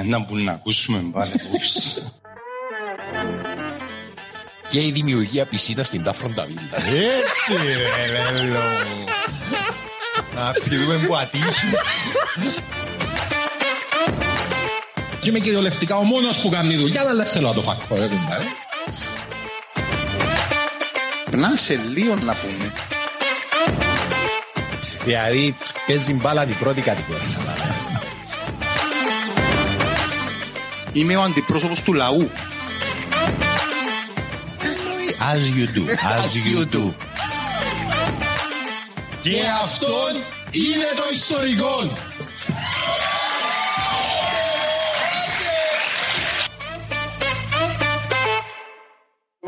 Ένα που να ακούσουμε πάλι. και η δημιουργία πισίνα στην Τάφροντα Βίλα. Έτσι ρε λέλο. Να πηδούμε που ατύχει. Και είμαι κυριολεκτικά ο μόνος που κάνει δουλειά, αλλά θέλω να το φακώ. ε, δηλαδή. Να σε λίγο να πούμε. Δηλαδή, παίζει μπάλα την πρώτη κατηγορία. Είμαι ο αντιπρόσωπος του λαού. As you do, as you do. Και αυτόν είναι το ιστορικό.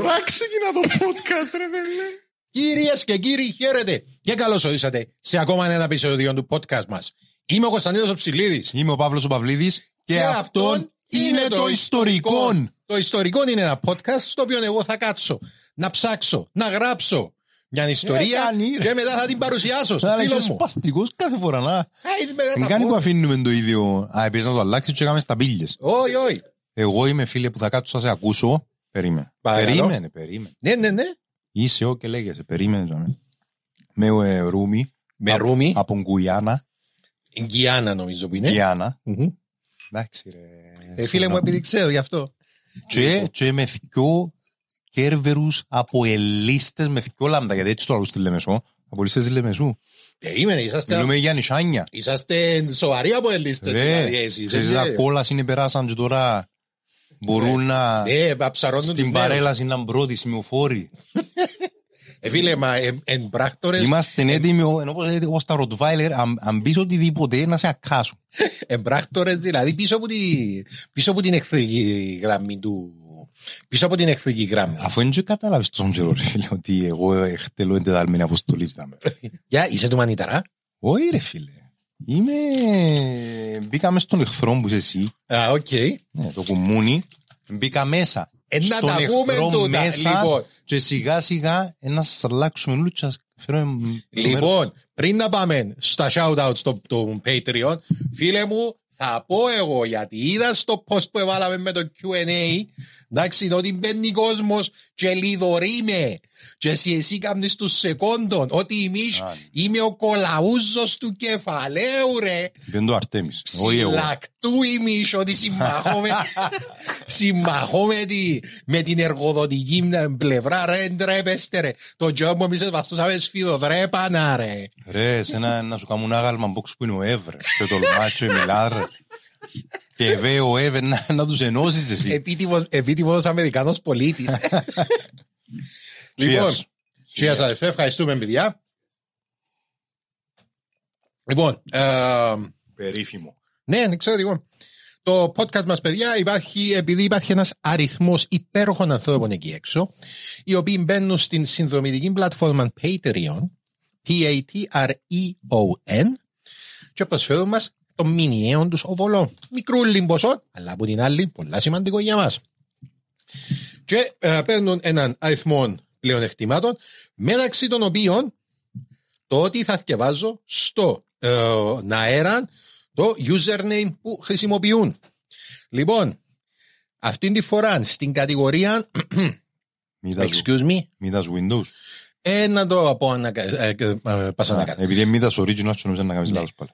Რა ξεκινά το podcast ρε βέλε. Κυρίες και κύριοι, χαίρετε και καλώς ορίσατε σε ακόμα ένα επεισόδιο του podcast μας. Είμαι ο Κωνσταντίνος ο Ψηλίδης Είμαι ο Παύλος ο Παυλίδης και αυτόν είναι το ιστορικό. Το ιστορικό είναι ένα podcast στο οποίο εγώ θα κάτσω να ψάξω, να γράψω μια ιστορία κάνει, ρε. και μετά θα την παρουσιάσω στο Αλλά φίλο είσαι μου. σπαστικός κάθε φορά να. Α, είναι μετά Δεν τα κάνει που πω. αφήνουμε το ίδιο. Α, επίσης να το αλλάξεις και έκαμε στα πύλες. Όχι, όχι. Εγώ είμαι φίλε που θα κάτσω να σε ακούσω. Περίμενε. Παρακαλώ. Περίμενε, περίμενε. Ναι, ναι, ναι. Είσαι ο και λέγεσαι. Περίμενε. ζάμε. Με ε, Ρούμι. Με Από- Ρούμι. Από Γκουιάννα. Γκιάννα νομίζω που είναι. Γκουιάννα. Μμμ. Εντάξει ρε. Ε, φίλε μου, επειδή ξέρω γι' αυτό. Και, και με δυο κέρβερους από ελίστες με δυο λάμδα. Γιατί έτσι το λέω στη Λεμεσό. Από λίστες στη Λεμεσού. Περίμενε, είσαστε, Μιλούμε για νησάνια. είσαστε σοβαροί από ελίστες. δηλαδή, Ρε, εσείς, ξέρεις ε, τα ναι. κόλλα συνεπεράσαν και τώρα μπορούν να Ναι, μα ψαρώνουν τους στην νέους. παρέλαση να πρώτοι σημειοφόροι. Ε, φίλε, μα εν- εν πράκτορες, Είμαστε έτοιμοι, ο- ενώ όπως έτοιμοι όπως τα Ροτβάιλερ, αν, αν πεις οτιδήποτε να σε ακάσουν. εν πράκτορες, δηλαδή πίσω από, τη, πίσω από την εχθρική γραμμή του... Πίσω από την εχθρική γραμμή. Αφού δεν και κατάλαβες τόσο καιρό, ρε φίλε, ότι εγώ εκτελώ εντεταλμένη αποστολή. φτάμε. Για, είσαι του μανιταρά; Όχι ρε φίλε. Είμαι... Μπήκα μέσα στον εχθρό που είσαι εσύ, Α, οκ. ναι, το κουμούνι. Μπήκα μέσα. Ε, να στον τα πούμε εχθρό τούτα. μέσα Λοιπόν, και σιγά σιγά ε, να σας αλλάξουμε όλους και να σας φέρουμε το μέρος. Λοιπόν, πριν να πάμε στα shout-out στο το Patreon, φίλε μου, θα πω εγώ γιατί είδα στο post που έβαλαμε με το Q&A εντάξει, ότι μπαίνει κόσμος και λιδωρεί με και εσύ, εσύ κάνεις τους σεκόντων ότι εμείς Α, ναι. είμαι ο κολαούζος του κεφαλαίου ρε Δεν το Αρτέμις. Όχι εγώ. Συλλακτού ημίς ότι συμμαχώ με, συμμαχώ με, τη, με την εργοδοτική πλευρά ρε ντρέπεστε ρε το job μου εμείς εσβαστούσαμε σφιδοδρέπανα ρε Ρε, σε ένα, να σου κάνουν άγαλμα box που είναι ο Εύρε. Και το λμάτσο μιλά, ρε. Και βέ ο Εύρε να, να τους ενώσεις εσύ. επίτιμος, επίτιμος Αμερικανός πολίτης λοιπόν Cheers. cheers αδερφέ ευχαριστούμε παιδιά λοιπόν ε, Περίφημο. Ναι, ναι, ξέρω εγώ. Το podcast μας, παιδιά, υπάρχει επειδή υπάρχει ένας αριθμός υπέροχων ανθρώπων εκεί έξω, οι οποίοι μπαίνουν στην συνδρομητική πλατφόρμα Patreon, P-A-T-R-E-O-N, και προσφέρουν μας το μηνιαίο τους οβολό. Μικρούλι ποσό, αλλά από την άλλη, πολλά σημαντικό για μας. Και ε, παίρνουν έναν αριθμό πλεονεκτημάτων, μεταξύ των οποίων το ότι θα θυκευάζω στο ε, αέρα το username που χρησιμοποιούν. Λοιπόν, αυτήν τη φορά στην κατηγορία Μη τα σου- excuse me, μη τα σου Windows. Ε, να το πω να κα- ε, ε, ε, πας να κάνω. Επειδή εμείς τα original σου νομίζω να κάνεις Ναι. λάθος πάλι.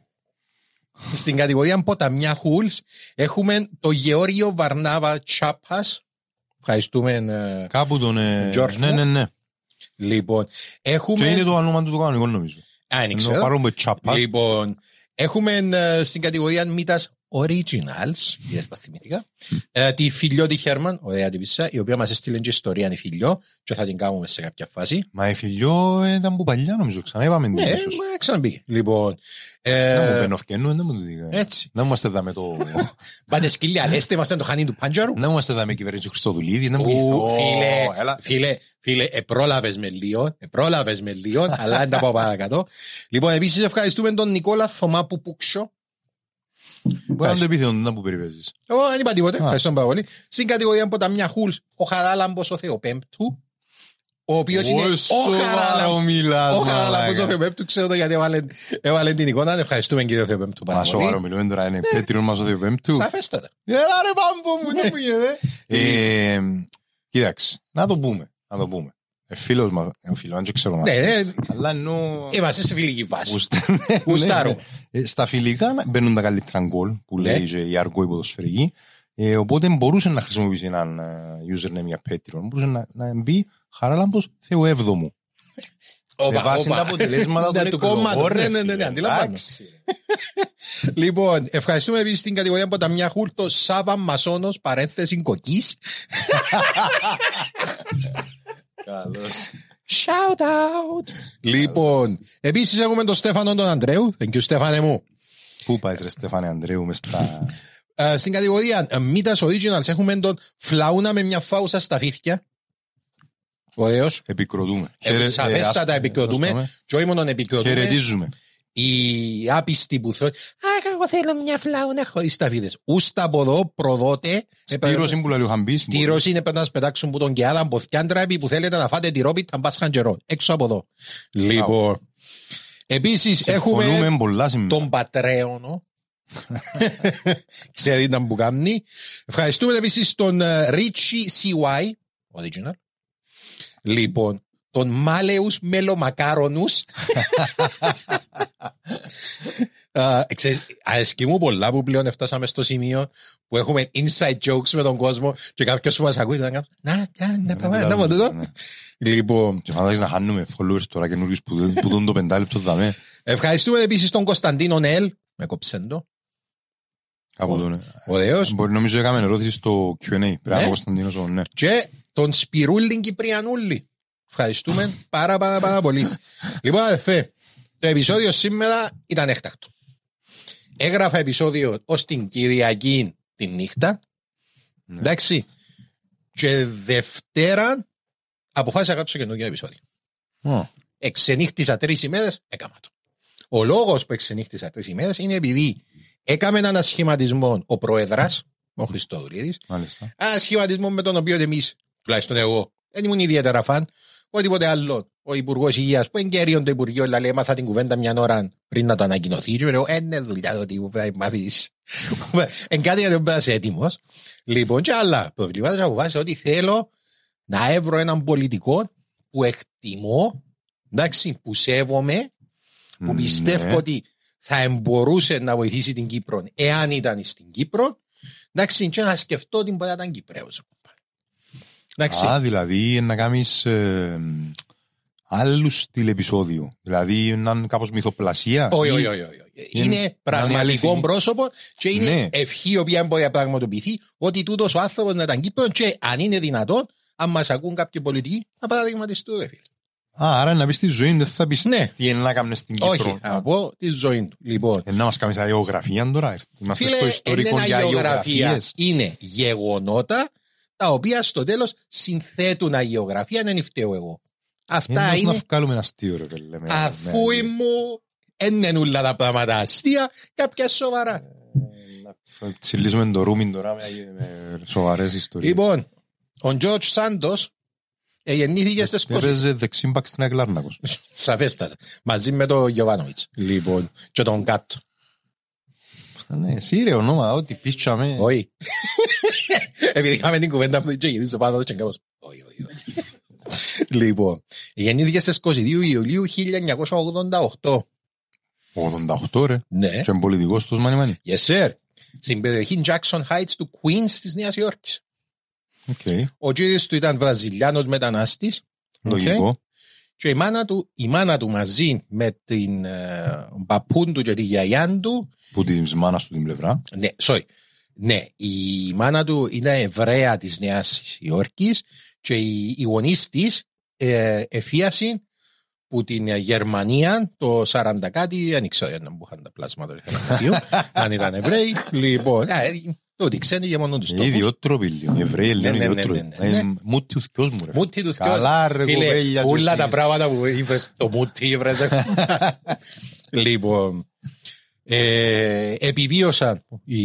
Στην κατηγορία ποταμιά χούλς έχουμε το Γεώργιο Βαρνάβα Τσάπας. Ευχαριστούμε. ε, Κάπου τον... ε, George Ναι, μου. ναι, ναι. Λοιπόν, Και έχουμε... είναι το όνομα του το κανονικό νομίζω. Α, δεν Ενώ ξέρω. παρόλο που τσάπας. Λοιπόν, έχουμε ε, στην κατηγορία μήτας Originals, είδες που θυμήθηκα, ε, τη Φιλιό τη Χέρμαν, ωραία την πίσσα, η οποία μας έστειλε και ιστορία η Φιλιό και θα την κάνουμε σε κάποια φάση. Μα η φιλιό ε, ήταν που παλιά νομίζω. Ξανά είπαμε την Ναι, ίσως. μπορεί να ξαναμπεί. Λοιπόν, Να μου ε, πενοφκένου, δεν μου το δείκα. έτσι. Να είμαστε εδώ με το... Πάτε σκύλια, λέστε, είμαστε το χανί του Πάντζαρου. Να είμαστε εδώ με κυβέρνηση Χριστοδουλίδη. να μου Ου, πει, Φίλε, «Ω, έλα». φίλε, φίλε, επρόλαβες με λίγο, επρόλαβες με λίγο, αλλά δεν τα πάω παρακάτω. Λοιπόν, επίσης ευχαριστούμε τον Νικόλα Θωμά Πουπούξο, Μπορεί να το επίθετο να που περιπέζεις. Εγώ δεν είπα τίποτε. Α. Ευχαριστώ πάρα πολύ. Στην κατηγορία Ποταμιά Χούλ, ο Χαράλαμπος ο Θεοπέμπτου. Ο οποίος είναι ο Χαράλαμπος. μιλάς, Ο Χαράλαμπος μαλάκα. ο Θεοπέμπτου, ξέρω το γιατί έβαλε, έβαλε την εικόνα. Ευχαριστούμε κύριε Θεοπέμπτου πάρα Μα σοβαρό πολύ. μιλούμε τώρα, είναι πέτριον μας ο Θεοπέμπτου. Σαφέστατα. Έλα ρε πάμπο μου, τι που γίνεται. Ε, Κοίταξε, να το πούμε, να το πούμε. Ε, Φίλος μας, ε, ο φίλος, αν και ξέρω μας. Ναι, ναι, Αλλά εννοώ... είμαστε σε φιλική βάση. Γουστα- ναι, Γουστάρω. ναι. Ε, Στα φιλικά να- μπαίνουν τα καλύτερα γκολ που Ναι. λέει και η αργό υποδοσφαιρική. Ε, οπότε μπορούσε να χρησιμοποιήσει έναν ε, username για Patreon. Μπορούσε να, να μπει Χαράλαμπος Θεού Έβδομου. Με βάση τα αποτελέσματα Ναι, των του κόμματος. εκλογών, Ναι, ρε ναι, ναι, ναι, φίλε. αντιλαμβάνομαι. Εντάξει. Λοιπόν, ευχαριστούμε επίσης την κατηγορία Ποταμιά Χούλ το Σάβα Μασόνος παρένθεση κοκκής. Καλώς. Shout out. Λοιπόν, επίσης έχουμε τον Στέφανο τον Αντρέου. Thank you, Στέφανε μου. Πού πάεις ρε Στέφανε Ανδρέου μες στα... Ε, στην κατηγορία ε, Μήτας Originals έχουμε τον Φλαούνα με μια φάουσα στα φύθια. Ωραίος. Επικροτούμε. Ε, Χαιρε- Σαφέστατα ε, επικροτούμε. δώστε Και όχι μόνο με. επικροτούμε. Χαιρετίζουμε. Οι άπιστοι που θέλουν. Α, εγώ θέλω μια φλάουνα χωρίς τα φύδες. Ούστα από εδώ, προδότε. Στήρωση που λέει ο Χαμπής. Στη Ρώση είναι πρέπει να σπετάξουν που τον και άλλα μποθιάντρα επί που θέλετε να φάτε τη ρόπη τα μπάσχαν καιρό. Έξω από εδώ. Λοιπόν. Επίσης έχουμε Συμφωνούμε πολλά σήμερα. τον Πατρέωνο. Ξέρει να που κάνει. Ευχαριστούμε επίσης τον ε, Richie CY, original. Λοιπόν, τον Μάλεους Μελομακάρονους. Α, ξέρεις, Αρέσκει μου πολλά που πλέον φτάσαμε στο σημείο που έχουμε inside jokes με τον κόσμο και κάποιος που μας ακούει να κάνει να, κάνει, να πάμε, να πω τούτο. Ναι. Λοιπόν, Και φαντάζεσαι να χάνουμε followers τώρα καινούριους που δεν- που δουν το πεντάλεπτο δαμέ. ευχαριστούμε επίσης τον Κωνσταντίνο Νέλ, με κόψεν το, Κάπου τον- ωραίος. Μπορεί νομίζω έκαμε ερώτηση στο Q&A. Πρέπει να Ναι. ο Κωνσταντίνος ο ναι. και τον Σπυρούλιν Κυπριανούλη. Ευχαριστούμε πάρα πάρα πάρα πολύ. λοιπόν αδερφέ, το επεισόδιο σήμερα ήταν έκτακτο. Έγραφα επεισόδιο ως την Κυριακή τη νύχτα. Ναι. Εντάξει. Και Δευτέρα αποφάσισα να κάτσω καινούργιο επεισόδιο. Ω, Εξενύχτησα τρεις ημέρες, έκανα το. Ο λόγος που εξενύχτησα τρεις ημέρες είναι επειδή έκαμε έναν ασχηματισμό ο πρόεδρας, ο Χριστόδουλίδη, Μάλιστα. ένα σχηματισμό με τον οποίο εμείς, τουλάχιστον εγώ, δεν ήμουν ιδιαίτερα φαν, οτιδήποτε άλλο. Ο Υπουργός Υγείας, που είναι κέριον το Υπουργείο, αλλά λέει, έμαθα την κουβέντα μια ώρα πριν να το ανακοινωθεί. Και λέω, «Ε, είναι δουλειά το τύπου, πρέπει να μάθεις. Εν κάτι για το οποίο είσαι έτοιμος. Λοιπόν, και άλλα προβλήματα, αποφάσισα ότι θέλω να έβρω έναν πολιτικό που εκτιμώ, εντάξει, που σέβομαι, που Ναι. πιστεύω ότι θα μπορούσε να βοηθήσει την Κύπρο εάν ήταν στην Κύπρο. Εντάξει, και να σκεφτώ ότι μπορεί να ήταν Κυπρέος. Εντάξει, Α, δηλαδή να κάνεις ε, άλλους τηλεπισόδιο. Δηλαδή να είναι κάπως μυθοπλασία. όχι, ή- όχι, όχι, όχι. είναι- Είναι είναι πραγματικό αληθινή. πρόσωπο και είναι Ναι. ευχή η οποία μπορεί να πραγματοποιηθεί ότι τούτος ο άνθρωπος να ήταν Κύπρος και αν είναι δυνατόν, αν μας ακούν κάποιοι πολιτικοί, να παραδειγματιστούν. ρε φίλε. Α, άρα να πεις τη ζωή, δεν θα πεις Ναι. τι είναι να κάνεις στην Κύπρο. Όχι, από τη ζωή του. Λοιπόν, Ε, να μας κάνεις αγιογραφία τώρα. ε. Είμαστε Φίλε, στο είναι ιστορικό για αγιογραφία. αγιογραφίες. Είναι γεγονότα τα οποία στο τέλος συνθέτουν αγιογραφία, δεν φταίω εγώ. Αυτά Ε, να είναι βγάλουμε ένα αστείο ρε πέλε. με- αφού με- μου είναι όλα τα πράγματα αστεία, κάποια σοβαρά. Θα τσιλίσουμε το ρούμιν τώρα με, με σοβαρές ιστορίες. Λοιπόν, ο Τζορτζ Σάντο γεννήθηκε στις 20. Έπαιζε δεξίμπακ στην Αγλάρνακος. Σαφέστατα. Μαζί με τον Γιωβάνοβιτς. Λοιπόν, και τον Κάτω. Ναι, εσύ ρε ονόμα, ό,τι πίστσαμε. Όχι. Επειδή είχαμε την κουβέντα που είχε γυρίσει πάνω του και κάπως. Όχι, όχι, όχι. λοιπόν, γεννήθηκε στις 22 Ιουλίου 1988. 88 ρε. Ναι. Και είναι πολιτικός το μάνι μάνι. Yes, sir. Στην περιοχή Jackson Heights του Queens της Νέας Υόρκης. Οκ. Ο κύρης του ήταν Βραζιλιάνος μετανάστης. Λογικό. Και η μάνα του, η μάνα του μαζί με την ε, παππούν του και τη γιαγιά του Που τη μάνα του την πλευρά. Ναι, sorry. Ναι, η μάνα του είναι Εβραία της Νέας Υόρκης και οι, οι γονείς της ε, εφίασαν που την Γερμανία το 40 κάτι, δεν ξέρω αν είχαν τα πλάσματα του θεραπευτικού, αν ήταν Εβραίοι. Λοιπόν, ε, το ότι ξένοι για μόνο τους Οι τόπους. ιδιότροποι λίγο. Οι Εβραίοι Ναι, λένε ναι, ναι, ιδιότροποι. ναι, ναι. Ε, Μούτι ο θκιός μου ρε. Μούτι του Καλά ρε Φίλε, κοπέλια. τους Όλα τα εσείς. πράγματα που είπες, το μούτι είπες. λοιπόν, ε, επιβίωσαν οι,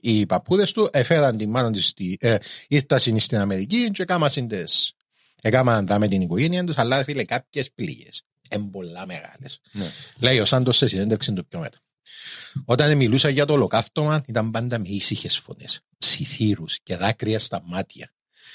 οι παππούδες του, έφεραν τη μάνα της, στη- ε, ήρθαν στην Αμερική και κάμασαν τις, έκαναν τα με την οικογένεια τους, αλλά φίλε κάποιες πληγές. Εν πολλά μεγάλες. Ναι. Λέει ο Σάντος σε συνέντευξη του πιο μετά. Όταν μιλούσα για το ολοκαύτωμα, ήταν πάντα με ήσυχες φωνές, ψιθύρους και δάκρυα στα μάτια.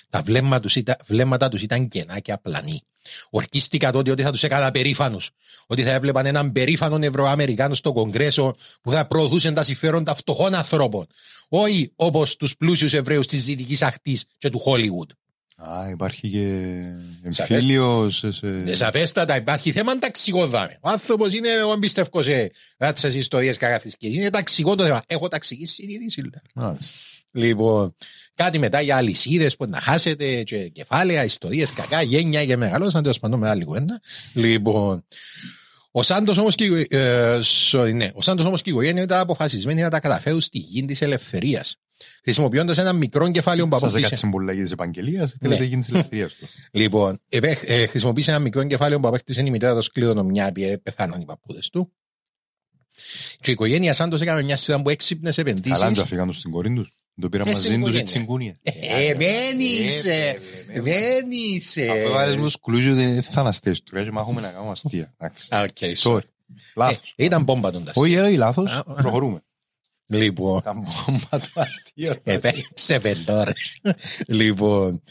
Τα βλέμματα τους ήταν, βλέμματα τους ήταν κενά και απλανή. Ορκίστηκα τότε ότι θα τους έκανα περήφανους. Ότι θα έβλεπαν έναν περήφανο Ευρωαμερικάνο στο Κογκρέσο που θα προωθούσε τα συμφέροντα φτωχών ανθρώπων. Όχι όπως τους πλούσιους Εβραίους της Δυτικής Αχτής και του Χόλιγουτ. Α, υπάρχει και Σαφές. εμφύλιος. σε- σε- Ε, Σαφέστατα υπάρχει θέμα ταξικό δάμε. Ο άνθρωπος είναι, εγώ εμπιστεύω σε ράτσες ιστορίες κακαθυσκές. Είναι ταξικό το θέμα. Έχω ταξική συνείδηση. λέει. Μάλιστα. Λοιπόν, κάτι μετά για αλυσίδες που να χάσετε, και κεφάλαια, ιστορίες κακά, γένια και μεγαλώσαν. Τέλο πάντων, μεγάλη κουβέντα. Λοιπόν, ο Σάντος όμως και, η- ε, sorry, ναι, ο Σάντος όμως και η οικογένεια ήταν αποφασισμένοι να τα καταφέρουν στη γη της ελευθερίας. Χρησιμοποιώντας ένα μικρό κεφάλαιο που Σας αποκτήσε. έκατσε πολλά για της επαγγελίας, Ναι. θέλετε γίνει της ελευθερίας του. Λοιπόν, επέ- ε, χρησιμοποίησε ένα μικρό κεφάλαιο που απέκτησε η μητέρα του κλειδονομιά, επειδή πεθάναν οι παππούδες του. Και η οικογένεια Σάντος έκανε μια σειρά από έξυπνες Καλά επενδύσεις. το αφήγαν τους στην κόρη τους. Το πήραν Ε, μαζί στην τους οικογένεια. έτσι τσιγκούνια. Ε, δεν είσαι. Δεν είσαι. Αφού βάλεις μου τους κλούζιους δεν θα αναστέσεις του. Ρε, μάχουμε να κάνουμε αστεία. Εντάξει. Α, οκ, Sorry. sorry. Λάθος. Ε, Ήταν μπόμπα τον ταστή. Όχι, ρε, λάθος. Α, α. Προχωρούμε. Λοιπόν, Ήταν μπόμπα το αστείο. σε πελό ρε. Λοιπόν,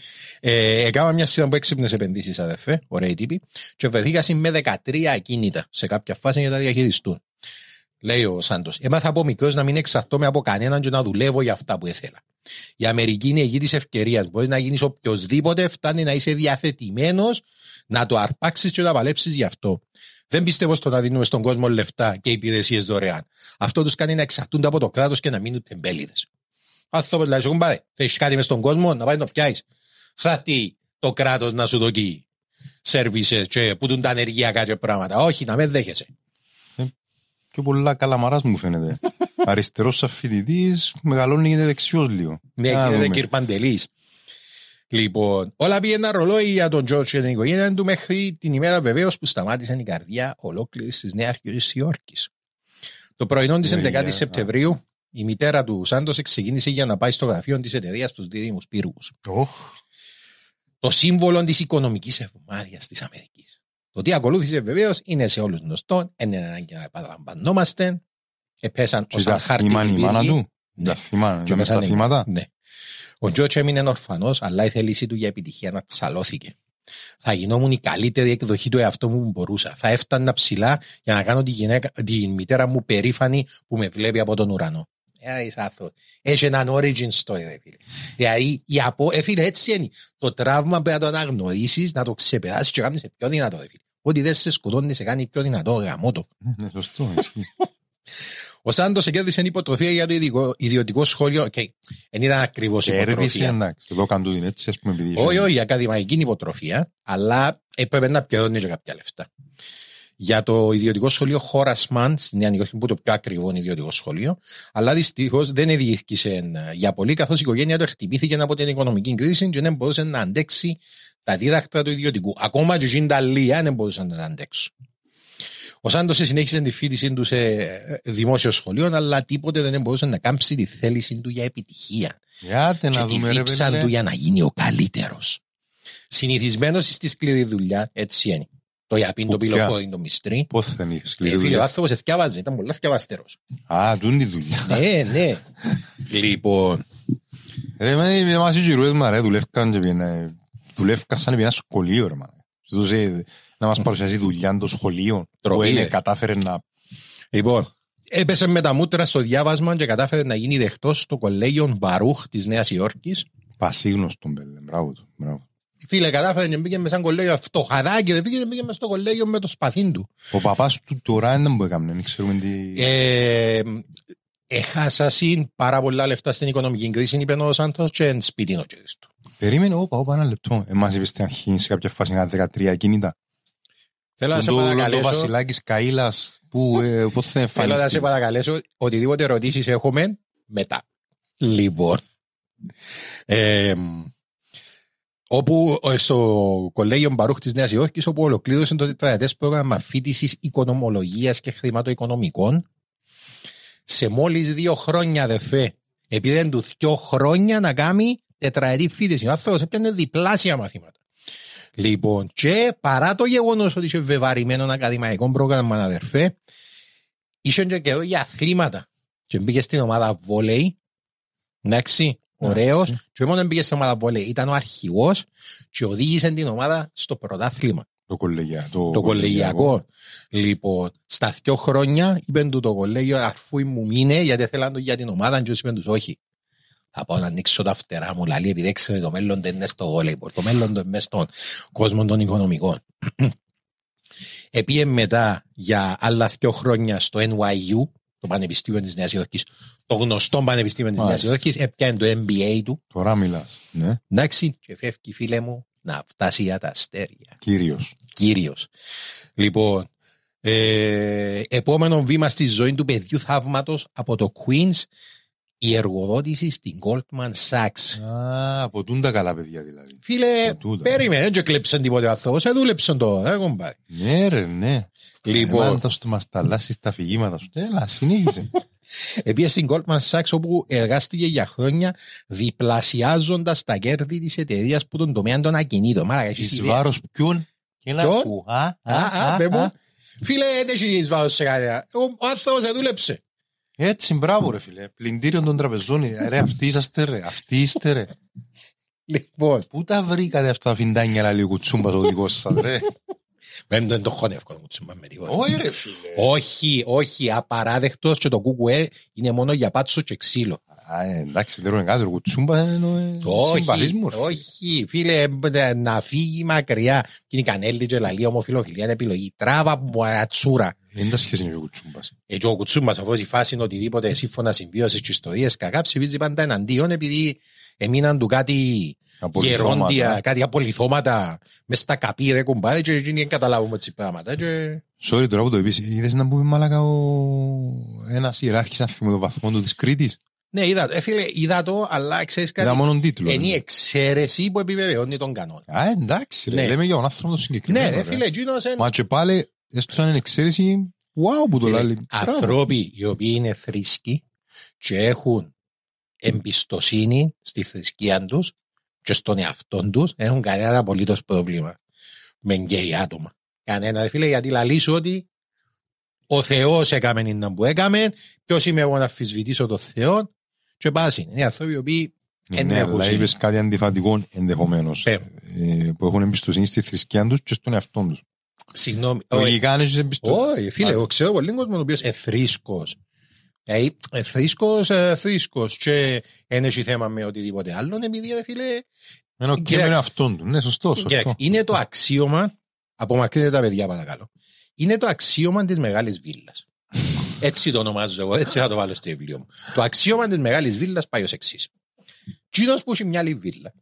ε, έκανα μια σειρά από έξυπνες επενδύσεις αδερφέ, ωραίοι τύποι, και βρεθήκασαν με 13 ακίνητα σε κάποια φάση για να τα διαχειριστούν. Λέει ο Σάντος, έμαθα από μικρός να μην εξαρτώμαι από κανέναν και να δουλεύω για αυτά που ήθελα. Η Αμερική είναι η γη της ευκαιρίας. Μπορείς να γίνεις οποιοδήποτε, φτάνει να είσαι διαθετημένος να το αρπάξεις και να παλέψεις γι' αυτό. Δεν πιστεύω στο να δίνουμε στον κόσμο λεφτά και υπηρεσίες δωρεάν. Αυτό τους κάνει να εξαρτούνται από το κράτος και να μείνουν τεμπέληδες. Αυτό λέει, σου κουμπάρε, θέλει κάτι μες στον κόσμο, να πάει να το πιάσεις. Θα έρθει το κράτος να σου δοκεί σερβίσες και που τούν τα ανεργειακά και πράγματα. Όχι, να με δέχεσαι. Και πολλά καλαμαράς μου φαίνεται. Αριστερός σαν φοιτητής, μεγαλώνει και δεξιός λίγο. Ναι, Να κύριε δούμε. κύριε Παντελής. Λοιπόν, όλα πήγαιναν ρολόι για τον Τζόρτζ και την οικογένεια του μέχρι την ημέρα βεβαίως που σταμάτησε η καρδιά ολόκληρη της Νέας Υόρκης. Το πρωινό της Ναι, 11η για- Σεπτεμβρίου, η μητέρα του Σάντος ξεκίνησε για να πάει στο γραφείο της εταιρείας του δίδυμους πύργους. Οχ, Το σύμβολο της οικονομικής ευμάρειας της Αμερικής. Το τι ακολούθησε βεβαίως είναι σε όλους γνωστό, είναι ανάγκη να επαναλαμβανόμαστε. Επέσαν και ω τα θύμαν η μάνα του; Ναι. Τα θύμαν, Και και μες στα πεθάνε. θύματα; Ναι. Ο Τζότς έμεινε ορφανό, αλλά η θέλησή του για επιτυχία να τσαλώθηκε. Θα γινόμουν η καλύτερη εκδοχή του εαυτού μου που μπορούσα. Θα έφτανα ψηλά για να κάνω τη, γυναίκα, τη μητέρα μου περήφανη που με βλέπει από τον ουρανό. Ε, είσαι άθος. Έχει έναν origin story, ρε φίλε. Δηλαδή, η απο... ε, φίλε, έτσι είναι. Το τραύμα πρέπει να το αναγνωρίσεις, να το ξεπεράσεις και να κάνεις πιο δυνατό, ρε φίλε. Ό,τι δεν σε σκοτώνει, σε κάνει πιο δυνατό, γαμώ το. Ναι, σωστό. ισχύει. Ο Σάντος κέρδισε υποτροφία για το ειδικό- ιδιωτικό σχόλιο. Okay. Δεν ήταν ακριβώς Κέρδισε, υποτροφία. εντάξει. Εδώ κάνουν την έτσι, ας πούμε, επειδή... είχε- Όχι, όχι, ακαδημαϊκή υποτροφία, αλλά έπρεπε να πληρώνει και κάποια λεφτά. Για το ιδιωτικό σχολείο Χόρασμαν στη Νέα Νιόρκη, που είναι το πιο ακριβό ιδιωτικό σχολείο, αλλά δυστυχώς δεν διοίκησε ε, για πολύ, καθώς η οικογένεια του χτυπήθηκε από την οικονομική κρίση και δεν μπορούσε να αντέξει τα δίδακτρα του ιδιωτικού. Ακόμα και η Ιταλία δεν μπορούσαν να τα αντέξουν. Ο Σάντος συνέχισε τη φίτησή του σε ε, δημόσιο σχολείο, αλλά τίποτε δεν μπορούσε να κάμψει τη θέληση του για επιτυχία Γιάτε και να τη δούμε, ρε δίψα παιδί. του για να γίνει ο καλύτερος. Συνηθισμένος στη σκληρή δουλειά, έτσι είναι. Το Ιαπίν, το Που πυλοφόρι, το μυστρή. Πώς θα είναι η Ε, σκληρή φίλε, ο δουλειάς; άνθρωπος εθιάβαζε, ήταν πολύ θιαβαστερό. Α, τούν η δουλειά. ναι, ναι. λοιπόν, Ρε, με με μας οι γυρούες μα, ρε, δουλεύκαν και πήγαινε δουλεύκα σαν επί ένα σχολείο, ρε μάνα. Ζητούσε να μας παρουσιάσει δουλειά το σχολείο που Τροπή, είναι ε. κατάφερε να... Λοιπόν, έπεσε με τα μούτρα στο διάβασμα και κατάφερε να γίνει δεχτός στο κολέγιο Μπαρούχ της Νέας Υόρκης. Πασίγνωστον, πέλε. Μπράβο του. Μπράβο. Φίλε, κατάφερε και μπήκε μέσα σαν κολέγιο φτωχαδάκι, δεν πήγε, μπήκε μέσα στο κολέγιο με το σπαθί του. Ο παπάς του τώρα δεν που έκαμε, δεν ξέρουμε τι... Ε, έχασα συν πάρα πολλά λεφτά στην οικονομική κρίση, είπε ο Σάντος, και εν σπίτι είναι ο κύριος του. Περίμενε, όπα, όπα, ένα λεπτό. Εμάς είπες στην αρχή σε κάποια φάση να 13 κινήτα. Θέλω να σε Το- Το παρακαλέσω, Βασιλάκης Καΐλας που ε, πώς θα θέλω να σε εμφανιστεί. παρακαλέσω, οτιδήποτε ερωτήσεις έχουμε, μετά. Λοιπόν, ε, όπου ε, στο κολέγιο Μπαρούχ της Νέας Υόρκης, όπου ολοκλήρωσε το τετραετές πρόγραμμα φίτησης οικονομολογίας και χρηματοοικονομικών, σε μόλις δύο χρόνια, αδερφέ, επειδή του δύο χρόνια να κάνει τετραετή φίτηση. Ο άνθρωπος έπιανε διπλάσια μαθήματα. Λοιπόν, και παρά το γεγονός ότι είχε βεβαρημένο ένα ακαδημαϊκό πρόγραμμα, αδερφέ, είχε και καιρό για αθλήματα. Και μπήκε στην ομάδα βόλεϊ. Εντάξει, ωραίος. Και μόνο μπήκε στην ομάδα βόλεϊ. Ήταν ο αρχηγός και οδήγησε την ομάδα στο πρωτάθλημα. Το κολεγιά. Το κολεγιακό. Λοιπόν, στα δύο χρόνια είπαν του το κολέγιο αρφού μου μείνε γιατί θέλαν το για την ομάδα και είπαν τους όχι. Θα πάω να ανοίξω τα φτερά μου, λαλή, επειδή έξερε το μέλλον δεν είναι στο βόλεϊμπορ. Το μέλλον δεν είναι στον κόσμο των οικονομικών. Επίε μετά για άλλα δύο χρόνια στο NYU, το Πανεπιστήμιο της Νέας Υόρκης, το γνωστό Πανεπιστήμιο της Νέας Μάλιστα. Υόρκης, έπιανε το MBA του. Τώρα μιλάς. Ναι, Εντάξει, και φεύγει φίλε μου να φτάσει για τα αστέρια κύριος. κύριος. Λοιπόν, ε, επόμενο βήμα στη ζωή του παιδιού θαύματος από το Queens, η εργοδότηση στην Goldman Sachs. Α, από τούν τα καλά παιδιά δηλαδή. Φίλε, Από τούτα. περίμενε, δεν κλέψαν τίποτε ο άνθρωπος, εδούλεψαν το, ε, κομπάρε. Ναι ρε, ναι. Λοιπόν, Εμάς θα μας ταλάσεις τα αφηγήματα σου. Έλα, συνέχισε. επίσης στην Goldman Sachs όπου εργάστηκε για χρόνια διπλασιάζοντας τα κέρδη της εταιρείας που τον τομέα των ακινήτων. Μάρα, έχεις Εις ιδέα. βάρος ποιον; Και να Ποιον; που. Α, Α, α, πέ μου. Φίλε, δεν έχεις βάρος σε κανένα. Ο ο άνθρωπος εδούλεψε. Έτσι, μπράβο ρε φίλε. Πλυντήριο των τραπεζών. Ε, Ρε, αυτοί είσαστε ρε. Αυτοί είστε ρε. Λοιπόν, Πού τα βρήκατε αυτά τα φιντάνια λαλή κουτσούμπας το δικός σας ρε; δεν δεν το χωνεύω να μου τσιμπά με τίποτα. Όχι ρε φίλε. Όχι, όχι, απαράδεκτος και το κουκουέ είναι μόνο για πάτσο και ξύλο. Α, ε, εντάξει, δεν είναι κάτι. Το κουτσούμπα είναι συμπαθής Όχι, μου. ρε. όχι, φίλε, ε, να φύγει μακριά. Και είναι η κανέλη και λαλή ομοφιλοφιλία είναι επιλογή. Τράβα από ατσούρα. Δεν τα σχέση είναι ο κουτσούμπας. Έτσι ο κουτσούμπας αφού η φάση είναι οτιδήποτε σύμφωνα συμβίωσης και ιστορίες κακά ψηφίζει πάντα εναντίον επειδή έμειναν του κάτι Απολυθώματα. γερόντια, κάτι απολυθώματα μες στα καπί ρε κουμπάρε και εκείνοι δεν καταλάβουμε έτσι πράγματα και... Sorry τώρα που το είπες. Είδες να πούμε μάλακα ο... ένας ιεράρχης να θυμώ το βαθμός του της Κρήτης; Ναι, είδα, το. ε, φίλε, είδα το, αλλά ξέρεις Είδα κάτι, μόνο τίτλο. είναι η ρε. εξαίρεση που επιβεβαιώνει τον κανόνα. Α, εντάξει ρε. Ναι. Λέμε για τον άνθρωπο το Ναι, συγκεκριμένο. ρε, ρε. φίλε, εκείνος είναι Μα και πάλι, έστω σαν είναι εξαίρεση, wow που το Φίλε, λέει. Ανθρώποι οι οποίοι είναι θρήσκοι και έχουν εμπιστοσύνη στη θρησκεία τους και στον εαυτό τους, δεν έχουν κανένα απολύτως πρόβλημα με γκέι άτομα. Κανένα, ρε φίλε, γιατί λαλήσω ότι ο Θεός έκαμε είναι που έκαμε, ποιος είμαι εγώ να αμφισβητήσω τον Θεό, και πάση. Είναι άνθρωποι οι οποίοι δεν Ναι, έχουν αλλά ζήσει. είπες κάτι αντιφατικό ενδεχομένως. Ε. ε, που έχουν εμπιστοσύνη στη θρησκεία τους και στον εαυτό τους. Συγγνώμη. όχι. Λογικά αν έχεις εμπιστοσύνη. Όχι, φίλε, εγώ ξέρω πολύ κόσμο ο οποίος εθρίσκος. Δηλαδή, εθρίσκο, εθρίσκο. Και δεν έχει θέμα με οτιδήποτε άλλο, επειδή, ρε φίλε, Είναι ο και με Κοίταξε. τον εαυτόν του. Ναι, σωστό, σωστό. Κοίταξε, είναι το αξίωμα, απομακρύνετε τα παιδιά παρακαλώ, είναι το αξίωμα της μεγάλης βίλας. Έτσι το ονομάζω εγώ, έτσι θα το βάλω στο βιβλίο μου. Το αξίωμα της μεγάλης βίλας πάει ως εξής. Τσίνος που έχει μια άλλη βίλα,